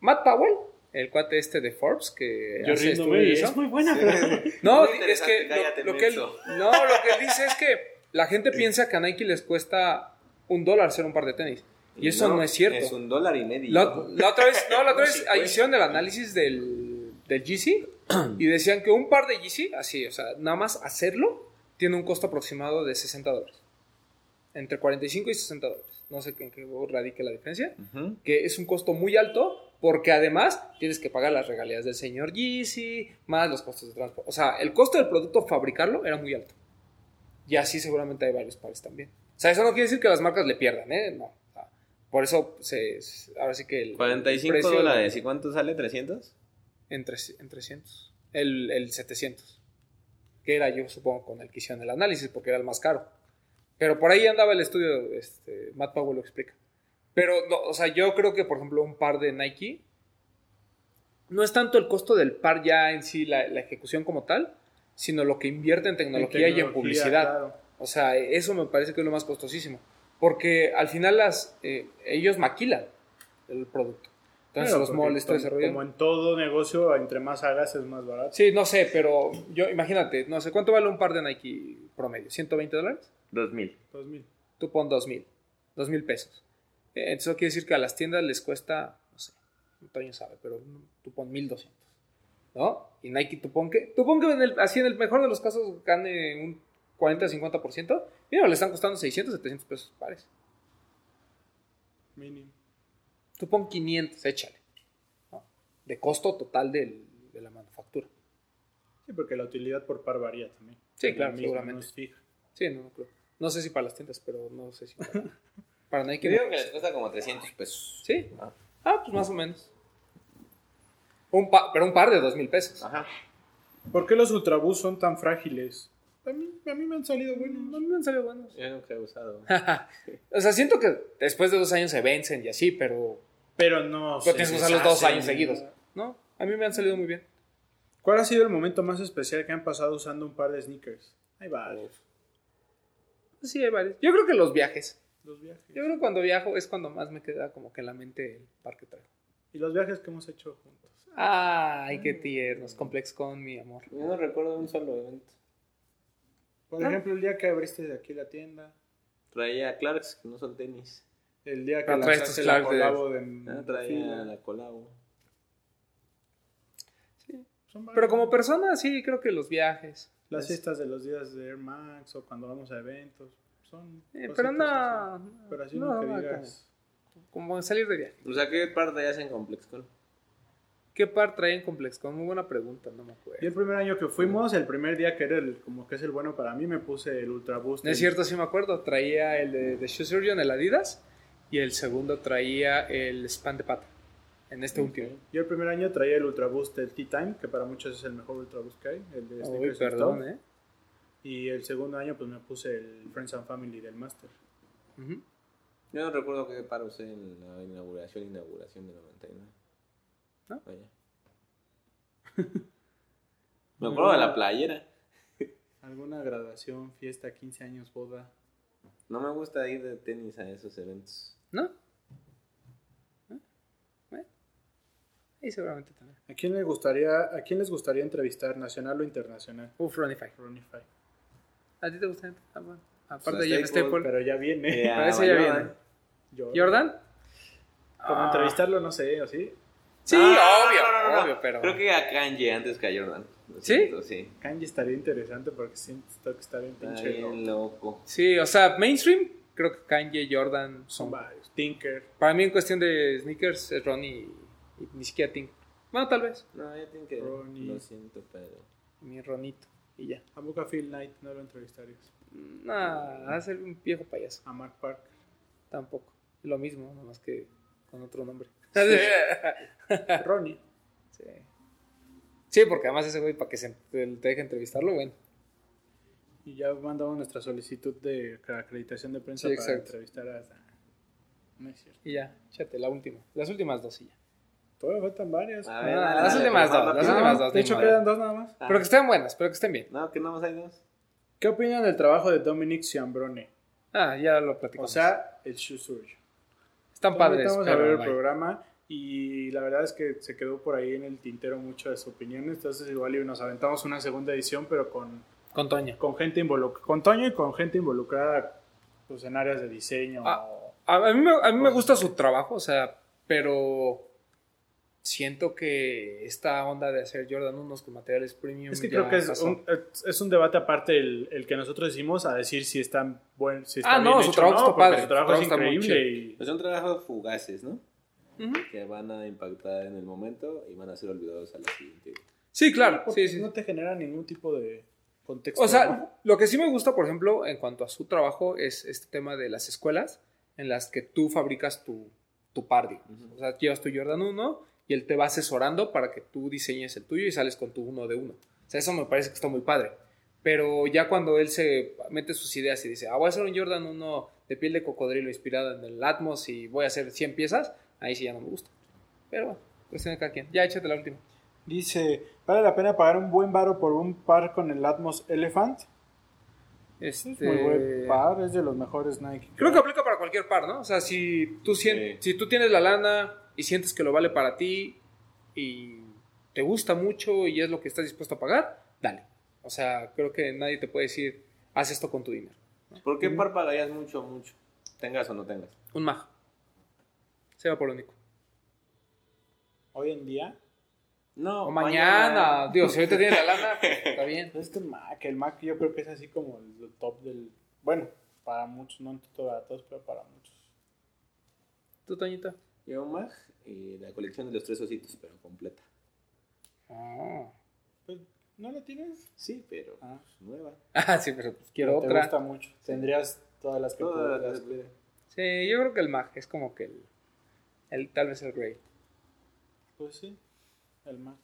Matt Powell, el cuate este de Forbes, que Yo hace de es muy buena, pero... No, Muy es que lo, lo que él, no, lo que él dice es que la gente piensa que a Nike les cuesta un dólar hacer un par de tenis. Y eso no, es cierto. Es un dólar y medio. La, la otra vez, no, la otra vez hicieron el análisis del, del GC y decían que un par de GC, así, o sea, nada más hacerlo, tiene un costo aproximado de 60 dólares. Entre 45 y 60 dólares. No sé en qué radique la diferencia. Que es un costo muy alto porque además tienes que pagar las regalías del señor GC, más los costos de transporte. O sea, el costo del producto fabricarlo era muy alto. Y así seguramente hay varios pares también. O sea, eso no quiere decir que las marcas le pierdan, ¿eh? No. Por eso, se, ahora sí que el... 45 precio- dólares. ¿Y cuánto sale? ¿300? En, tres- en 300. El, el 700. Que era, yo supongo, con el que hicieron el análisis, porque era el más caro. Pero por ahí andaba el estudio, este, Matt Powell lo explica. Pero, no, o sea, yo creo que, por ejemplo, un par de Nike no es tanto el costo del par ya en sí, la, la ejecución como tal, sino lo que invierte en tecnología, y en tecnología, publicidad. claro. O sea, eso me parece que es lo más costosísimo. Porque al final las, eh, ellos maquilan el producto. Entonces Claro, los moldes, todo ese como, rollo. como en todo negocio, entre más hagas es más barato. Sí, no sé, pero yo imagínate, no sé, ¿cuánto vale un par de Nike promedio? ¿120 dólares? 2000. 2000. Tú pon 2000, 2000 pesos. Eh, Entonces eso quiere decir que a las tiendas les cuesta, no sé, Antonio sabe, pero tú pon 1200. ¿No? Y Nike, tú pon que, tú pon que en el- así en el mejor de los casos gane un 40-50%. Mira, le están costando 600, 700 pesos pares. Mínimo. Tú pon 500, échale. ¿no? De costo total del- de la manufactura. Sí, porque la utilidad por par varía también. Sí, claro, la misma, seguramente. No es fija. Sí, no, no creo. No sé si para las tiendas, pero no sé si para, para Nike. Yo digo que les cuesta como 300 pesos. Sí. Ah. Ah, pues más o menos. Un pa- pero un par de dos mil pesos. Ajá. ¿Por qué los ultrabús son tan frágiles? A mí, a mí me han salido A buenos. mí me han salido buenos. Yo nunca he usado. o sea, siento que después de dos años se vencen y así, pero, Pero no. pero se tienes que usarlos dos años seguidos. No, a mí me han salido muy bien. ¿Cuál ha sido el momento más especial que han pasado usando un par de sneakers? Hay varios. Sí, hay varios. Yo creo que los viajes. Los viajes. Yo creo que cuando viajo es cuando más me queda como que en la mente el par que traigo. Y los viajes que hemos hecho juntos. Ay, qué tiernos. Complex con mi amor. Yo no recuerdo un solo evento. Por Ah. ejemplo, el día que abriste de aquí la tienda. Traía Clarks, que no son tenis. El día que Pero traes lanzaste la colabo de, Ah, de traía fila. la colabo. Son varios. Pero como persona, sí, creo que los viajes. Las Es- fiestas de los días de Air Max o cuando vamos a eventos. Son Eh, pero así. no. Pero así no, no, que no, digas. Como, como salir de viaje. O sea, ¿qué parte hacen ComplexCon? ¿Qué par traen ComplexCon? Muy buena pregunta, no me acuerdo. Y el primer año que fuimos, el primer día que era el, como que es el bueno para mí, me puse el Ultra Boost. No es cierto, sí me acuerdo. Traía el de, de Shoe Surgeon, el Adidas, y el segundo traía el Span de pata. En este último. Yo el primer año traía el Ultra Boost del T-Time, que para muchos es el mejor Ultra Boost que hay, el de Uy, Sneakers perdón. ¿eh? Y el segundo año pues me puse el Friends and Family del Master. Yo no recuerdo qué par usé en la inauguración, inauguración de 99. ¿No? Me acuerdo de la playera. ¿Alguna graduación, fiesta, 15 años, boda? No me gusta ir de tenis a esos eventos. ¿No? ¿Eh? Bueno. Y seguramente también. ¿A quién, le gustaría, ¿A quién les gustaría entrevistar, nacional o internacional? Uf, Ronify. Ronify. ¿A ti te gusta? Ah, bueno. Aparte de Jeff Staple. Pero ya viene. Eh, eso a ya Jordan. viene. Yo- ¿Jordan? Como Ah. entrevistarlo, no sé, ¿o sí? Sí, Ah, obvio, no, no, obvio, pero... Creo que a Kanye antes que a Jordan. Lo ¿Sí? siento, Sí. Kanji estaría interesante porque siento que está bien Está pinche bien loco. loco. Sí, o sea, mainstream, creo que Kanye, Jordan Son varios. Tinker. Para mí en cuestión de sneakers es Ronnie y, ni siquiera Tink. Bueno, tal vez. No, yo tengo que. Ronnie. Lo siento, pero. Mi Ronito. Y ya. A Boca Phil Knight no lo entrevistarías. Nah, va a ser un viejo payaso. A Mark Parker. Tampoco. Lo mismo, nada más que con otro nombre. Ronnie. sí. Sí, porque además ese güey, para que se te deje entrevistarlo, bueno. Y ya mandamos nuestra solicitud de acreditación de prensa Sí, para entrevistar a... No es cierto. Y ya, échate la última. Las últimas dos y ya. Todavía faltan varias. A Ah, las dale, últimas dos, las últimas dos. de hecho, quedan dos nada más. Ah. Pero que estén buenas, pero que estén bien. No, que no más hay dos. ¿Qué opinan del trabajo de Dominic Ciambrone? Ah, ya lo O platicamos. sea, el shoe surge. Están padres. Vamos a ver el programa y la verdad es que se quedó por ahí en el tintero mucho de su opinión. Entonces igual y nos aventamos una segunda edición, pero con, Con Toño. con gente involucrada, con Toño y con gente involucrada pues, en áreas de diseño. Ah, A, a mí me, a mí me gusta su trabajo, o sea, pero siento que esta onda de hacer Jordan 1 con materiales premium. es que creo que es un, es un debate aparte el, el que nosotros hicimos a decir si están buen, si está Ah, no, bien su hecho o trabajo no, está padre, Su trabajo su es trabajo está muy increíble y Pues son trabajos fugaces, ¿no? Ujú. Que van a impactar en el momento y van a ser olvidados a la siguiente. Sí, claro, porque sí, sí. no te genera ningún tipo de contexto. O sea, ¿no? lo que sí me gusta, por ejemplo, en cuanto a su trabajo, es este tema de las escuelas en las que tú fabricas tu, tu par, digamos. Ujú. O sea, llevas tu Jordan 1 y él te va asesorando para que tú diseñes el tuyo y sales con tu uno de uno. O sea, eso me parece que está muy padre. Pero ya cuando él se mete sus ideas y dice, ah, voy a hacer un Jordan 1 de piel de cocodrilo inspirado en el Atmos y voy a hacer 100 piezas, ahí sí ya no me gusta. Pero bueno, cuestión de cada quien. Ya, échate la última. Dice, ¿vale la pena pagar un buen varo por un par con el Atmos Elephant? Este... Es muy buen par, es de los mejores Nike. Creo que aplica para cualquier par, ¿no? O sea, si tú, Sí. si tú tienes la lana y sientes que lo vale para ti y te gusta mucho y es lo que estás dispuesto a pagar, dale. O sea, creo que nadie te puede decir, haz esto con tu dinero. ¿Por qué par pagarías mucho, mucho? Tengas o no tengas. Un mag. Se va por único. Hoy en día, No, O mañana. Digo, si ahorita tienes la lana, está bien. pues este Mac, el Mac yo creo que es así como el top del... Bueno, para muchos, no para todos, pero para muchos. ¿Tú, Toñita? Yo un mag y la colección de los tres ositos, pero completa. Ah. Pues, ¿No lo tienes? Sí, pero Ah. pues, nueva. Ah, sí, pero pues quiero Pero te otra. gusta mucho. Tendrías todas las que Todas las- Sí, yo creo que el mag es como que el, el tal vez el Grey. Pues sí, el Mac.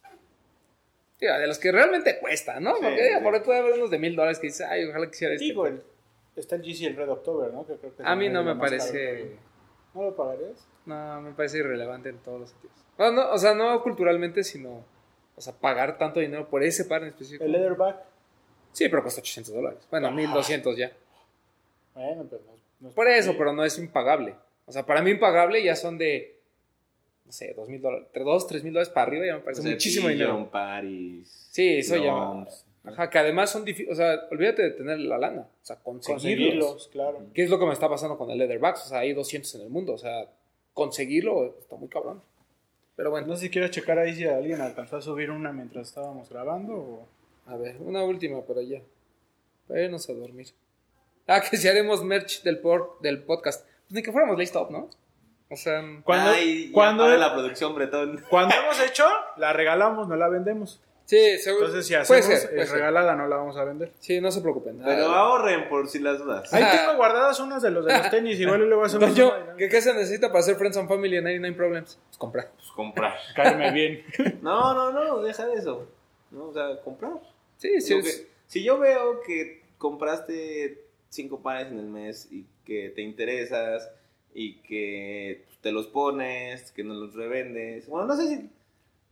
Digo, de los que realmente cuestan, ¿no? Sí, Porque sí. por ahí puede haber unos de mil dólares que dices, ay, ojalá quisiera este. Digo, el- está el GC el Red October, ¿no? Que creo que A mí no me caro. ¿No lo pagarías? No, me parece irrelevante en todos los sentidos. No, no, o sea, no culturalmente, sino. O sea, pagar tanto dinero por ese par en específico. El Leatherback. Sí, pero cuesta 800 dólares. Bueno, 1200 ya. Bueno, pero no, no es Por eso, pero no es impagable. O sea, para mí impagable ya son de. No sé, 2000 dólares. Entre 2, 3 mil dólares para arriba ya me parece O sea, muchísimo dinero. Paris. Sí, eso ya. Ajá, que además son difíciles. O sea, olvídate de tener la lana. O sea, conseguirlos. conseguirlos, claro. ¿Qué es lo que me está pasando con el Leatherbacks? O sea, hay 200 en el mundo. O sea, conseguirlo está muy cabrón. Pero bueno, No sé si quieres checar ahí si alguien alcanzó a subir una mientras estábamos grabando o... a ver, una última para allá. Para irnos a dormir. Ah, que si haremos merch del, por, del podcast. Pues ni que fuéramos Lace Top, ¿no? O sea, Cuando, la producción bretón. cuando hemos hecho, la regalamos, no la vendemos. Sí, seguro. Entonces, si puede hacemos ser, puede ser. regalada, no la vamos a vender. Sí, no se preocupen. Pero Ah, ahorren por si las dudas. Ahí Ah. tengo guardadas unas de los de los tenis, igual luego hacemos Toño, una dinámica. ¿qué, ¿qué se necesita para hacer Friends and Family en 99 Problems? Pues comprar. Pues comprar. Cáeme bien. No, no, no, deja de eso. No, o sea, comprar. Sí, sí. Lo es- que- si yo veo que compraste cinco pares en el mes y que te interesas y que te los pones, que no los revendes. Bueno, no sé si.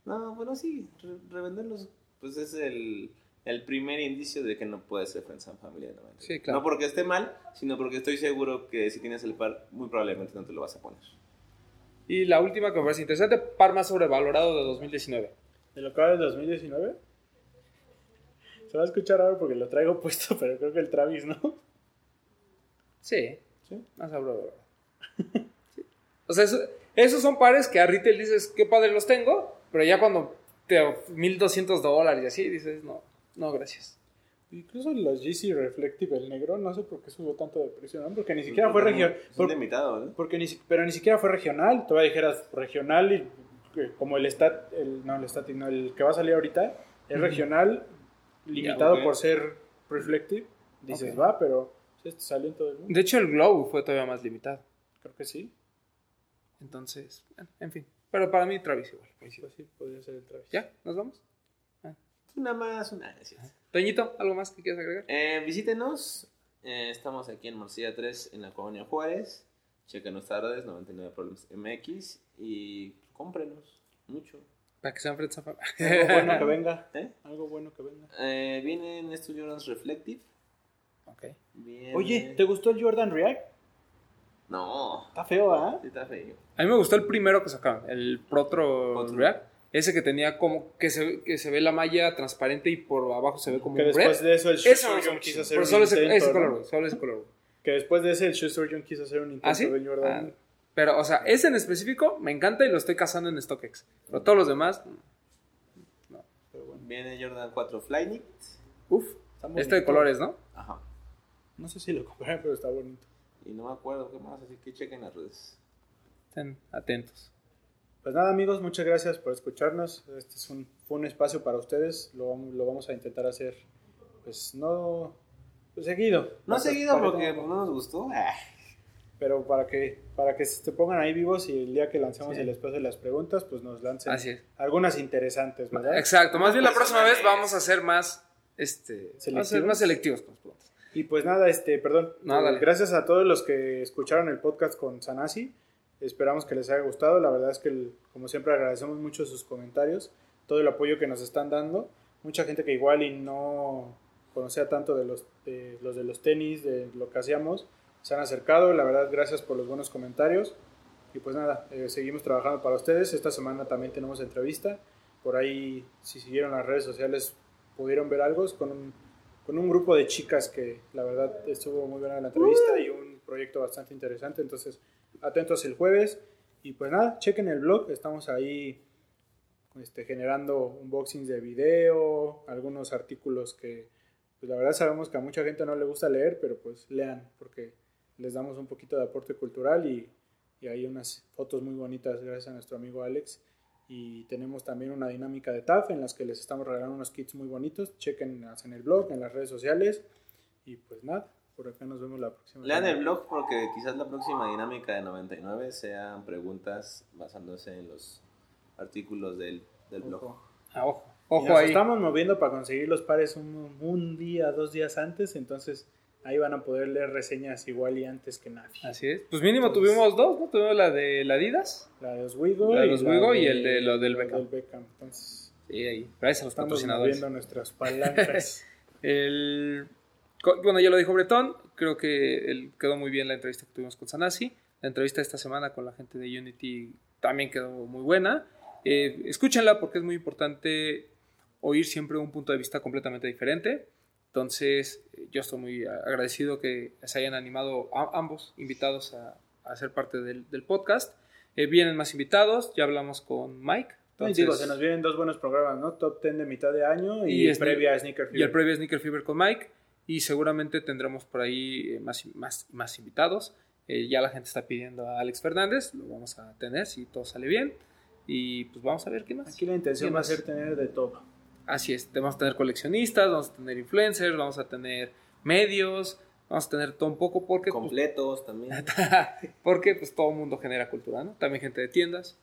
No, bueno, sí, re- revenderlos, pues es el, el primer indicio de que no puede ser Friends and Family. de 90. Sí, claro. No porque esté mal, sino porque estoy seguro que si tienes el par, muy probablemente no te lo vas a poner. Y la última que me parece interesante, par más sobrevalorado de 2019. ¿De lo que va del 2019? Se va a escuchar ahora porque lo traigo puesto, pero creo que el Travis, ¿no? Sí, ¿Sí? más sobrevalorado. Sí. O sea, eso- esos son pares que a retail dices, qué padre los tengo, pero ya cuando te 1200 dólares y así, dices, no, no, gracias. Incluso los GC Reflective, el negro, no sé por qué subió tanto de precio, ¿no? Porque ni siquiera fue regional. Son limitados, ¿no? Porque ni, pero ni siquiera fue regional. Todavía dijeras regional y eh, como el stat, el, no el static, no, el que va a salir ahorita es regional, limitado ok. por ser reflective. Dices, Ok. va, pero este salió en todo el mundo. De hecho, el Glow fue todavía más limitado. Creo que sí. Entonces, en fin. Pero para mí, Travis igual. Pues sí, podría ser el Travis. ¿Ya? ¿Nos vamos? Una más, una. sí. Toñito, ¿algo más que quieras agregar? Eh, visítenos. Eh, estamos aquí en Morcilla 3 en la colonia Juárez. Chequenos tardes, 99 Problems MX. Y cómprenos mucho. Para que sean Fred Zafa. Algo bueno que venga. ¿Eh? Algo bueno que venga. Eh, vienen estos Jordans Reflective. Ok. Viene- Oye, ¿te gustó el Jordan React? No, Está feo, ¿ah? sí está feo. A mí me gustó el primero que sacaron, el Protro. React. Ese que tenía como que se, que se ve la malla transparente y por abajo se ve como Que un después red. de eso el Surgeon mucho. quiso hacer Pero un solo intento, ese ¿no? color, güey, solo ese color. güey. Que después de ese el Shoe Surgeon quiso hacer un intento ¿Ah, sí? de Jordan. Ah, pero, o sea, ese en específico me encanta y lo estoy cazando en StockX. Pero todos los demás, Pero bueno, Viene Jordan 4 Flyknit. uff. está muy Este de colores, ¿no? Ajá. No sé si lo compré, pero está bonito. Y no me acuerdo qué más, así que chequen las redes. Estén atentos. Pues nada, amigos, muchas gracias por escucharnos. Este es un, fue un espacio para ustedes. Lo, vamos- lo vamos a intentar hacer, pues no pues, seguido. No Para- seguido para- porque no nos gustó. Ah. Pero para que, para que se pongan ahí vivos y el día que lancemos Sí. el espacio de las preguntas, pues nos lancen algunas interesantes, ¿verdad? Exacto. Más bien la próxima vez vamos a ser más, este, vamos a ser ¿Selectivos? más selectivos con las preguntas. Y pues nada, este, perdón. No, Eh. Gracias a todos los que escucharon el podcast con Sanasi. Esperamos que les haya gustado. La verdad es que, el- como siempre, agradecemos mucho sus comentarios, todo el apoyo que nos están dando. Mucha gente que igual y no conocía tanto de los de los, de los tenis, de lo que hacíamos, se han acercado. La verdad, gracias por los buenos comentarios. Y pues nada, eh, seguimos trabajando para ustedes. Esta semana también tenemos entrevista. Por ahí, si siguieron las redes sociales, pudieron ver algo. Con un, con un grupo de chicas que la verdad estuvo muy buena la entrevista y un proyecto bastante interesante. Entonces, atentos el jueves. Y pues nada, chequen el blog. Estamos ahí este, generando unboxings de video, algunos artículos que pues la verdad sabemos que a mucha gente no le gusta leer, pero pues lean porque les damos un poquito de aporte cultural y, y hay unas fotos muy bonitas gracias a nuestro amigo Alex. Y tenemos también una dinámica de TAF en las que les estamos regalando unos kits muy bonitos. Chequen en el blog, en las redes sociales. Y pues nada, por acá nos vemos la próxima. Lean el semana. blog porque quizás la próxima dinámica de 99 sean preguntas basándose en los artículos del, del blog. Ojo. Ah, ojo. Y Ojo nos ahí. estamos moviendo para conseguir los pares un, un día, dos días antes, entonces ahí van a poder leer reseñas igual y antes que nadie. Así es. Pues mínimo Entonces- tuvimos dos, ¿no? Tuvimos la de la Adidas. La de Oswego, La de Oswego y el de- lo del Beckham. Beckham. Entonces, Sí, ahí. Gracias a los estamos patrocinadores. moviendo nuestras palancas. El, bueno, ya lo dijo Bretón. Creo que quedó muy bien la entrevista que tuvimos con Sanasi. La entrevista esta semana con la gente de Unity también quedó muy buena. Eh, escúchenla porque es muy importante oír siempre un punto de vista completamente diferente. Entonces, eh, yo estoy muy agradecido que se hayan animado a- ambos invitados a, a ser parte del, del podcast. Eh, vienen más invitados, ya hablamos con Mike. Entonces, digo, se nos vienen dos buenos programas, ¿no? Top 10 de mitad de año y, Y Sne- previa a Sneaker y el Fever. previo Sneaker Fever con Mike. Y seguramente tendremos por ahí eh, más, más, más invitados. Eh, ya la gente está pidiendo a Alex Fernández, lo vamos a tener si todo sale bien. Y pues vamos a ver qué más. Aquí la intención ¿Qué va a ser tener de todo. Así es, vamos a tener coleccionistas, vamos a tener influencers, vamos a tener medios, vamos a tener todo un poco porque, pues, Completos también. porque pues todo el mundo genera cultura, ¿no? También gente de tiendas.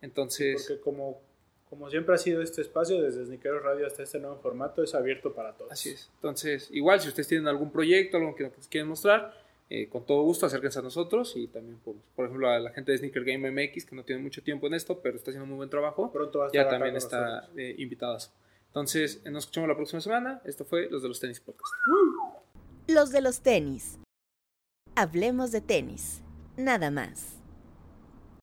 Entonces, Porque como, como siempre ha sido este espacio, desde Sneakeros Radio hasta este nuevo formato, es abierto para todos. Así es. Entonces, igual si ustedes tienen algún proyecto, algo que nos quieren mostrar, eh, con todo gusto acérquense a nosotros y también, por, por ejemplo, a la gente de Sneaker Game MX, que no tiene mucho tiempo en esto, pero está haciendo muy buen trabajo, Pronto va a estar ya también está eh, invitadas. Entonces, nos escuchamos la próxima semana. Esto fue Los de los Tenis Podcast. Los de los tenis. Hablemos de tenis. Nada más.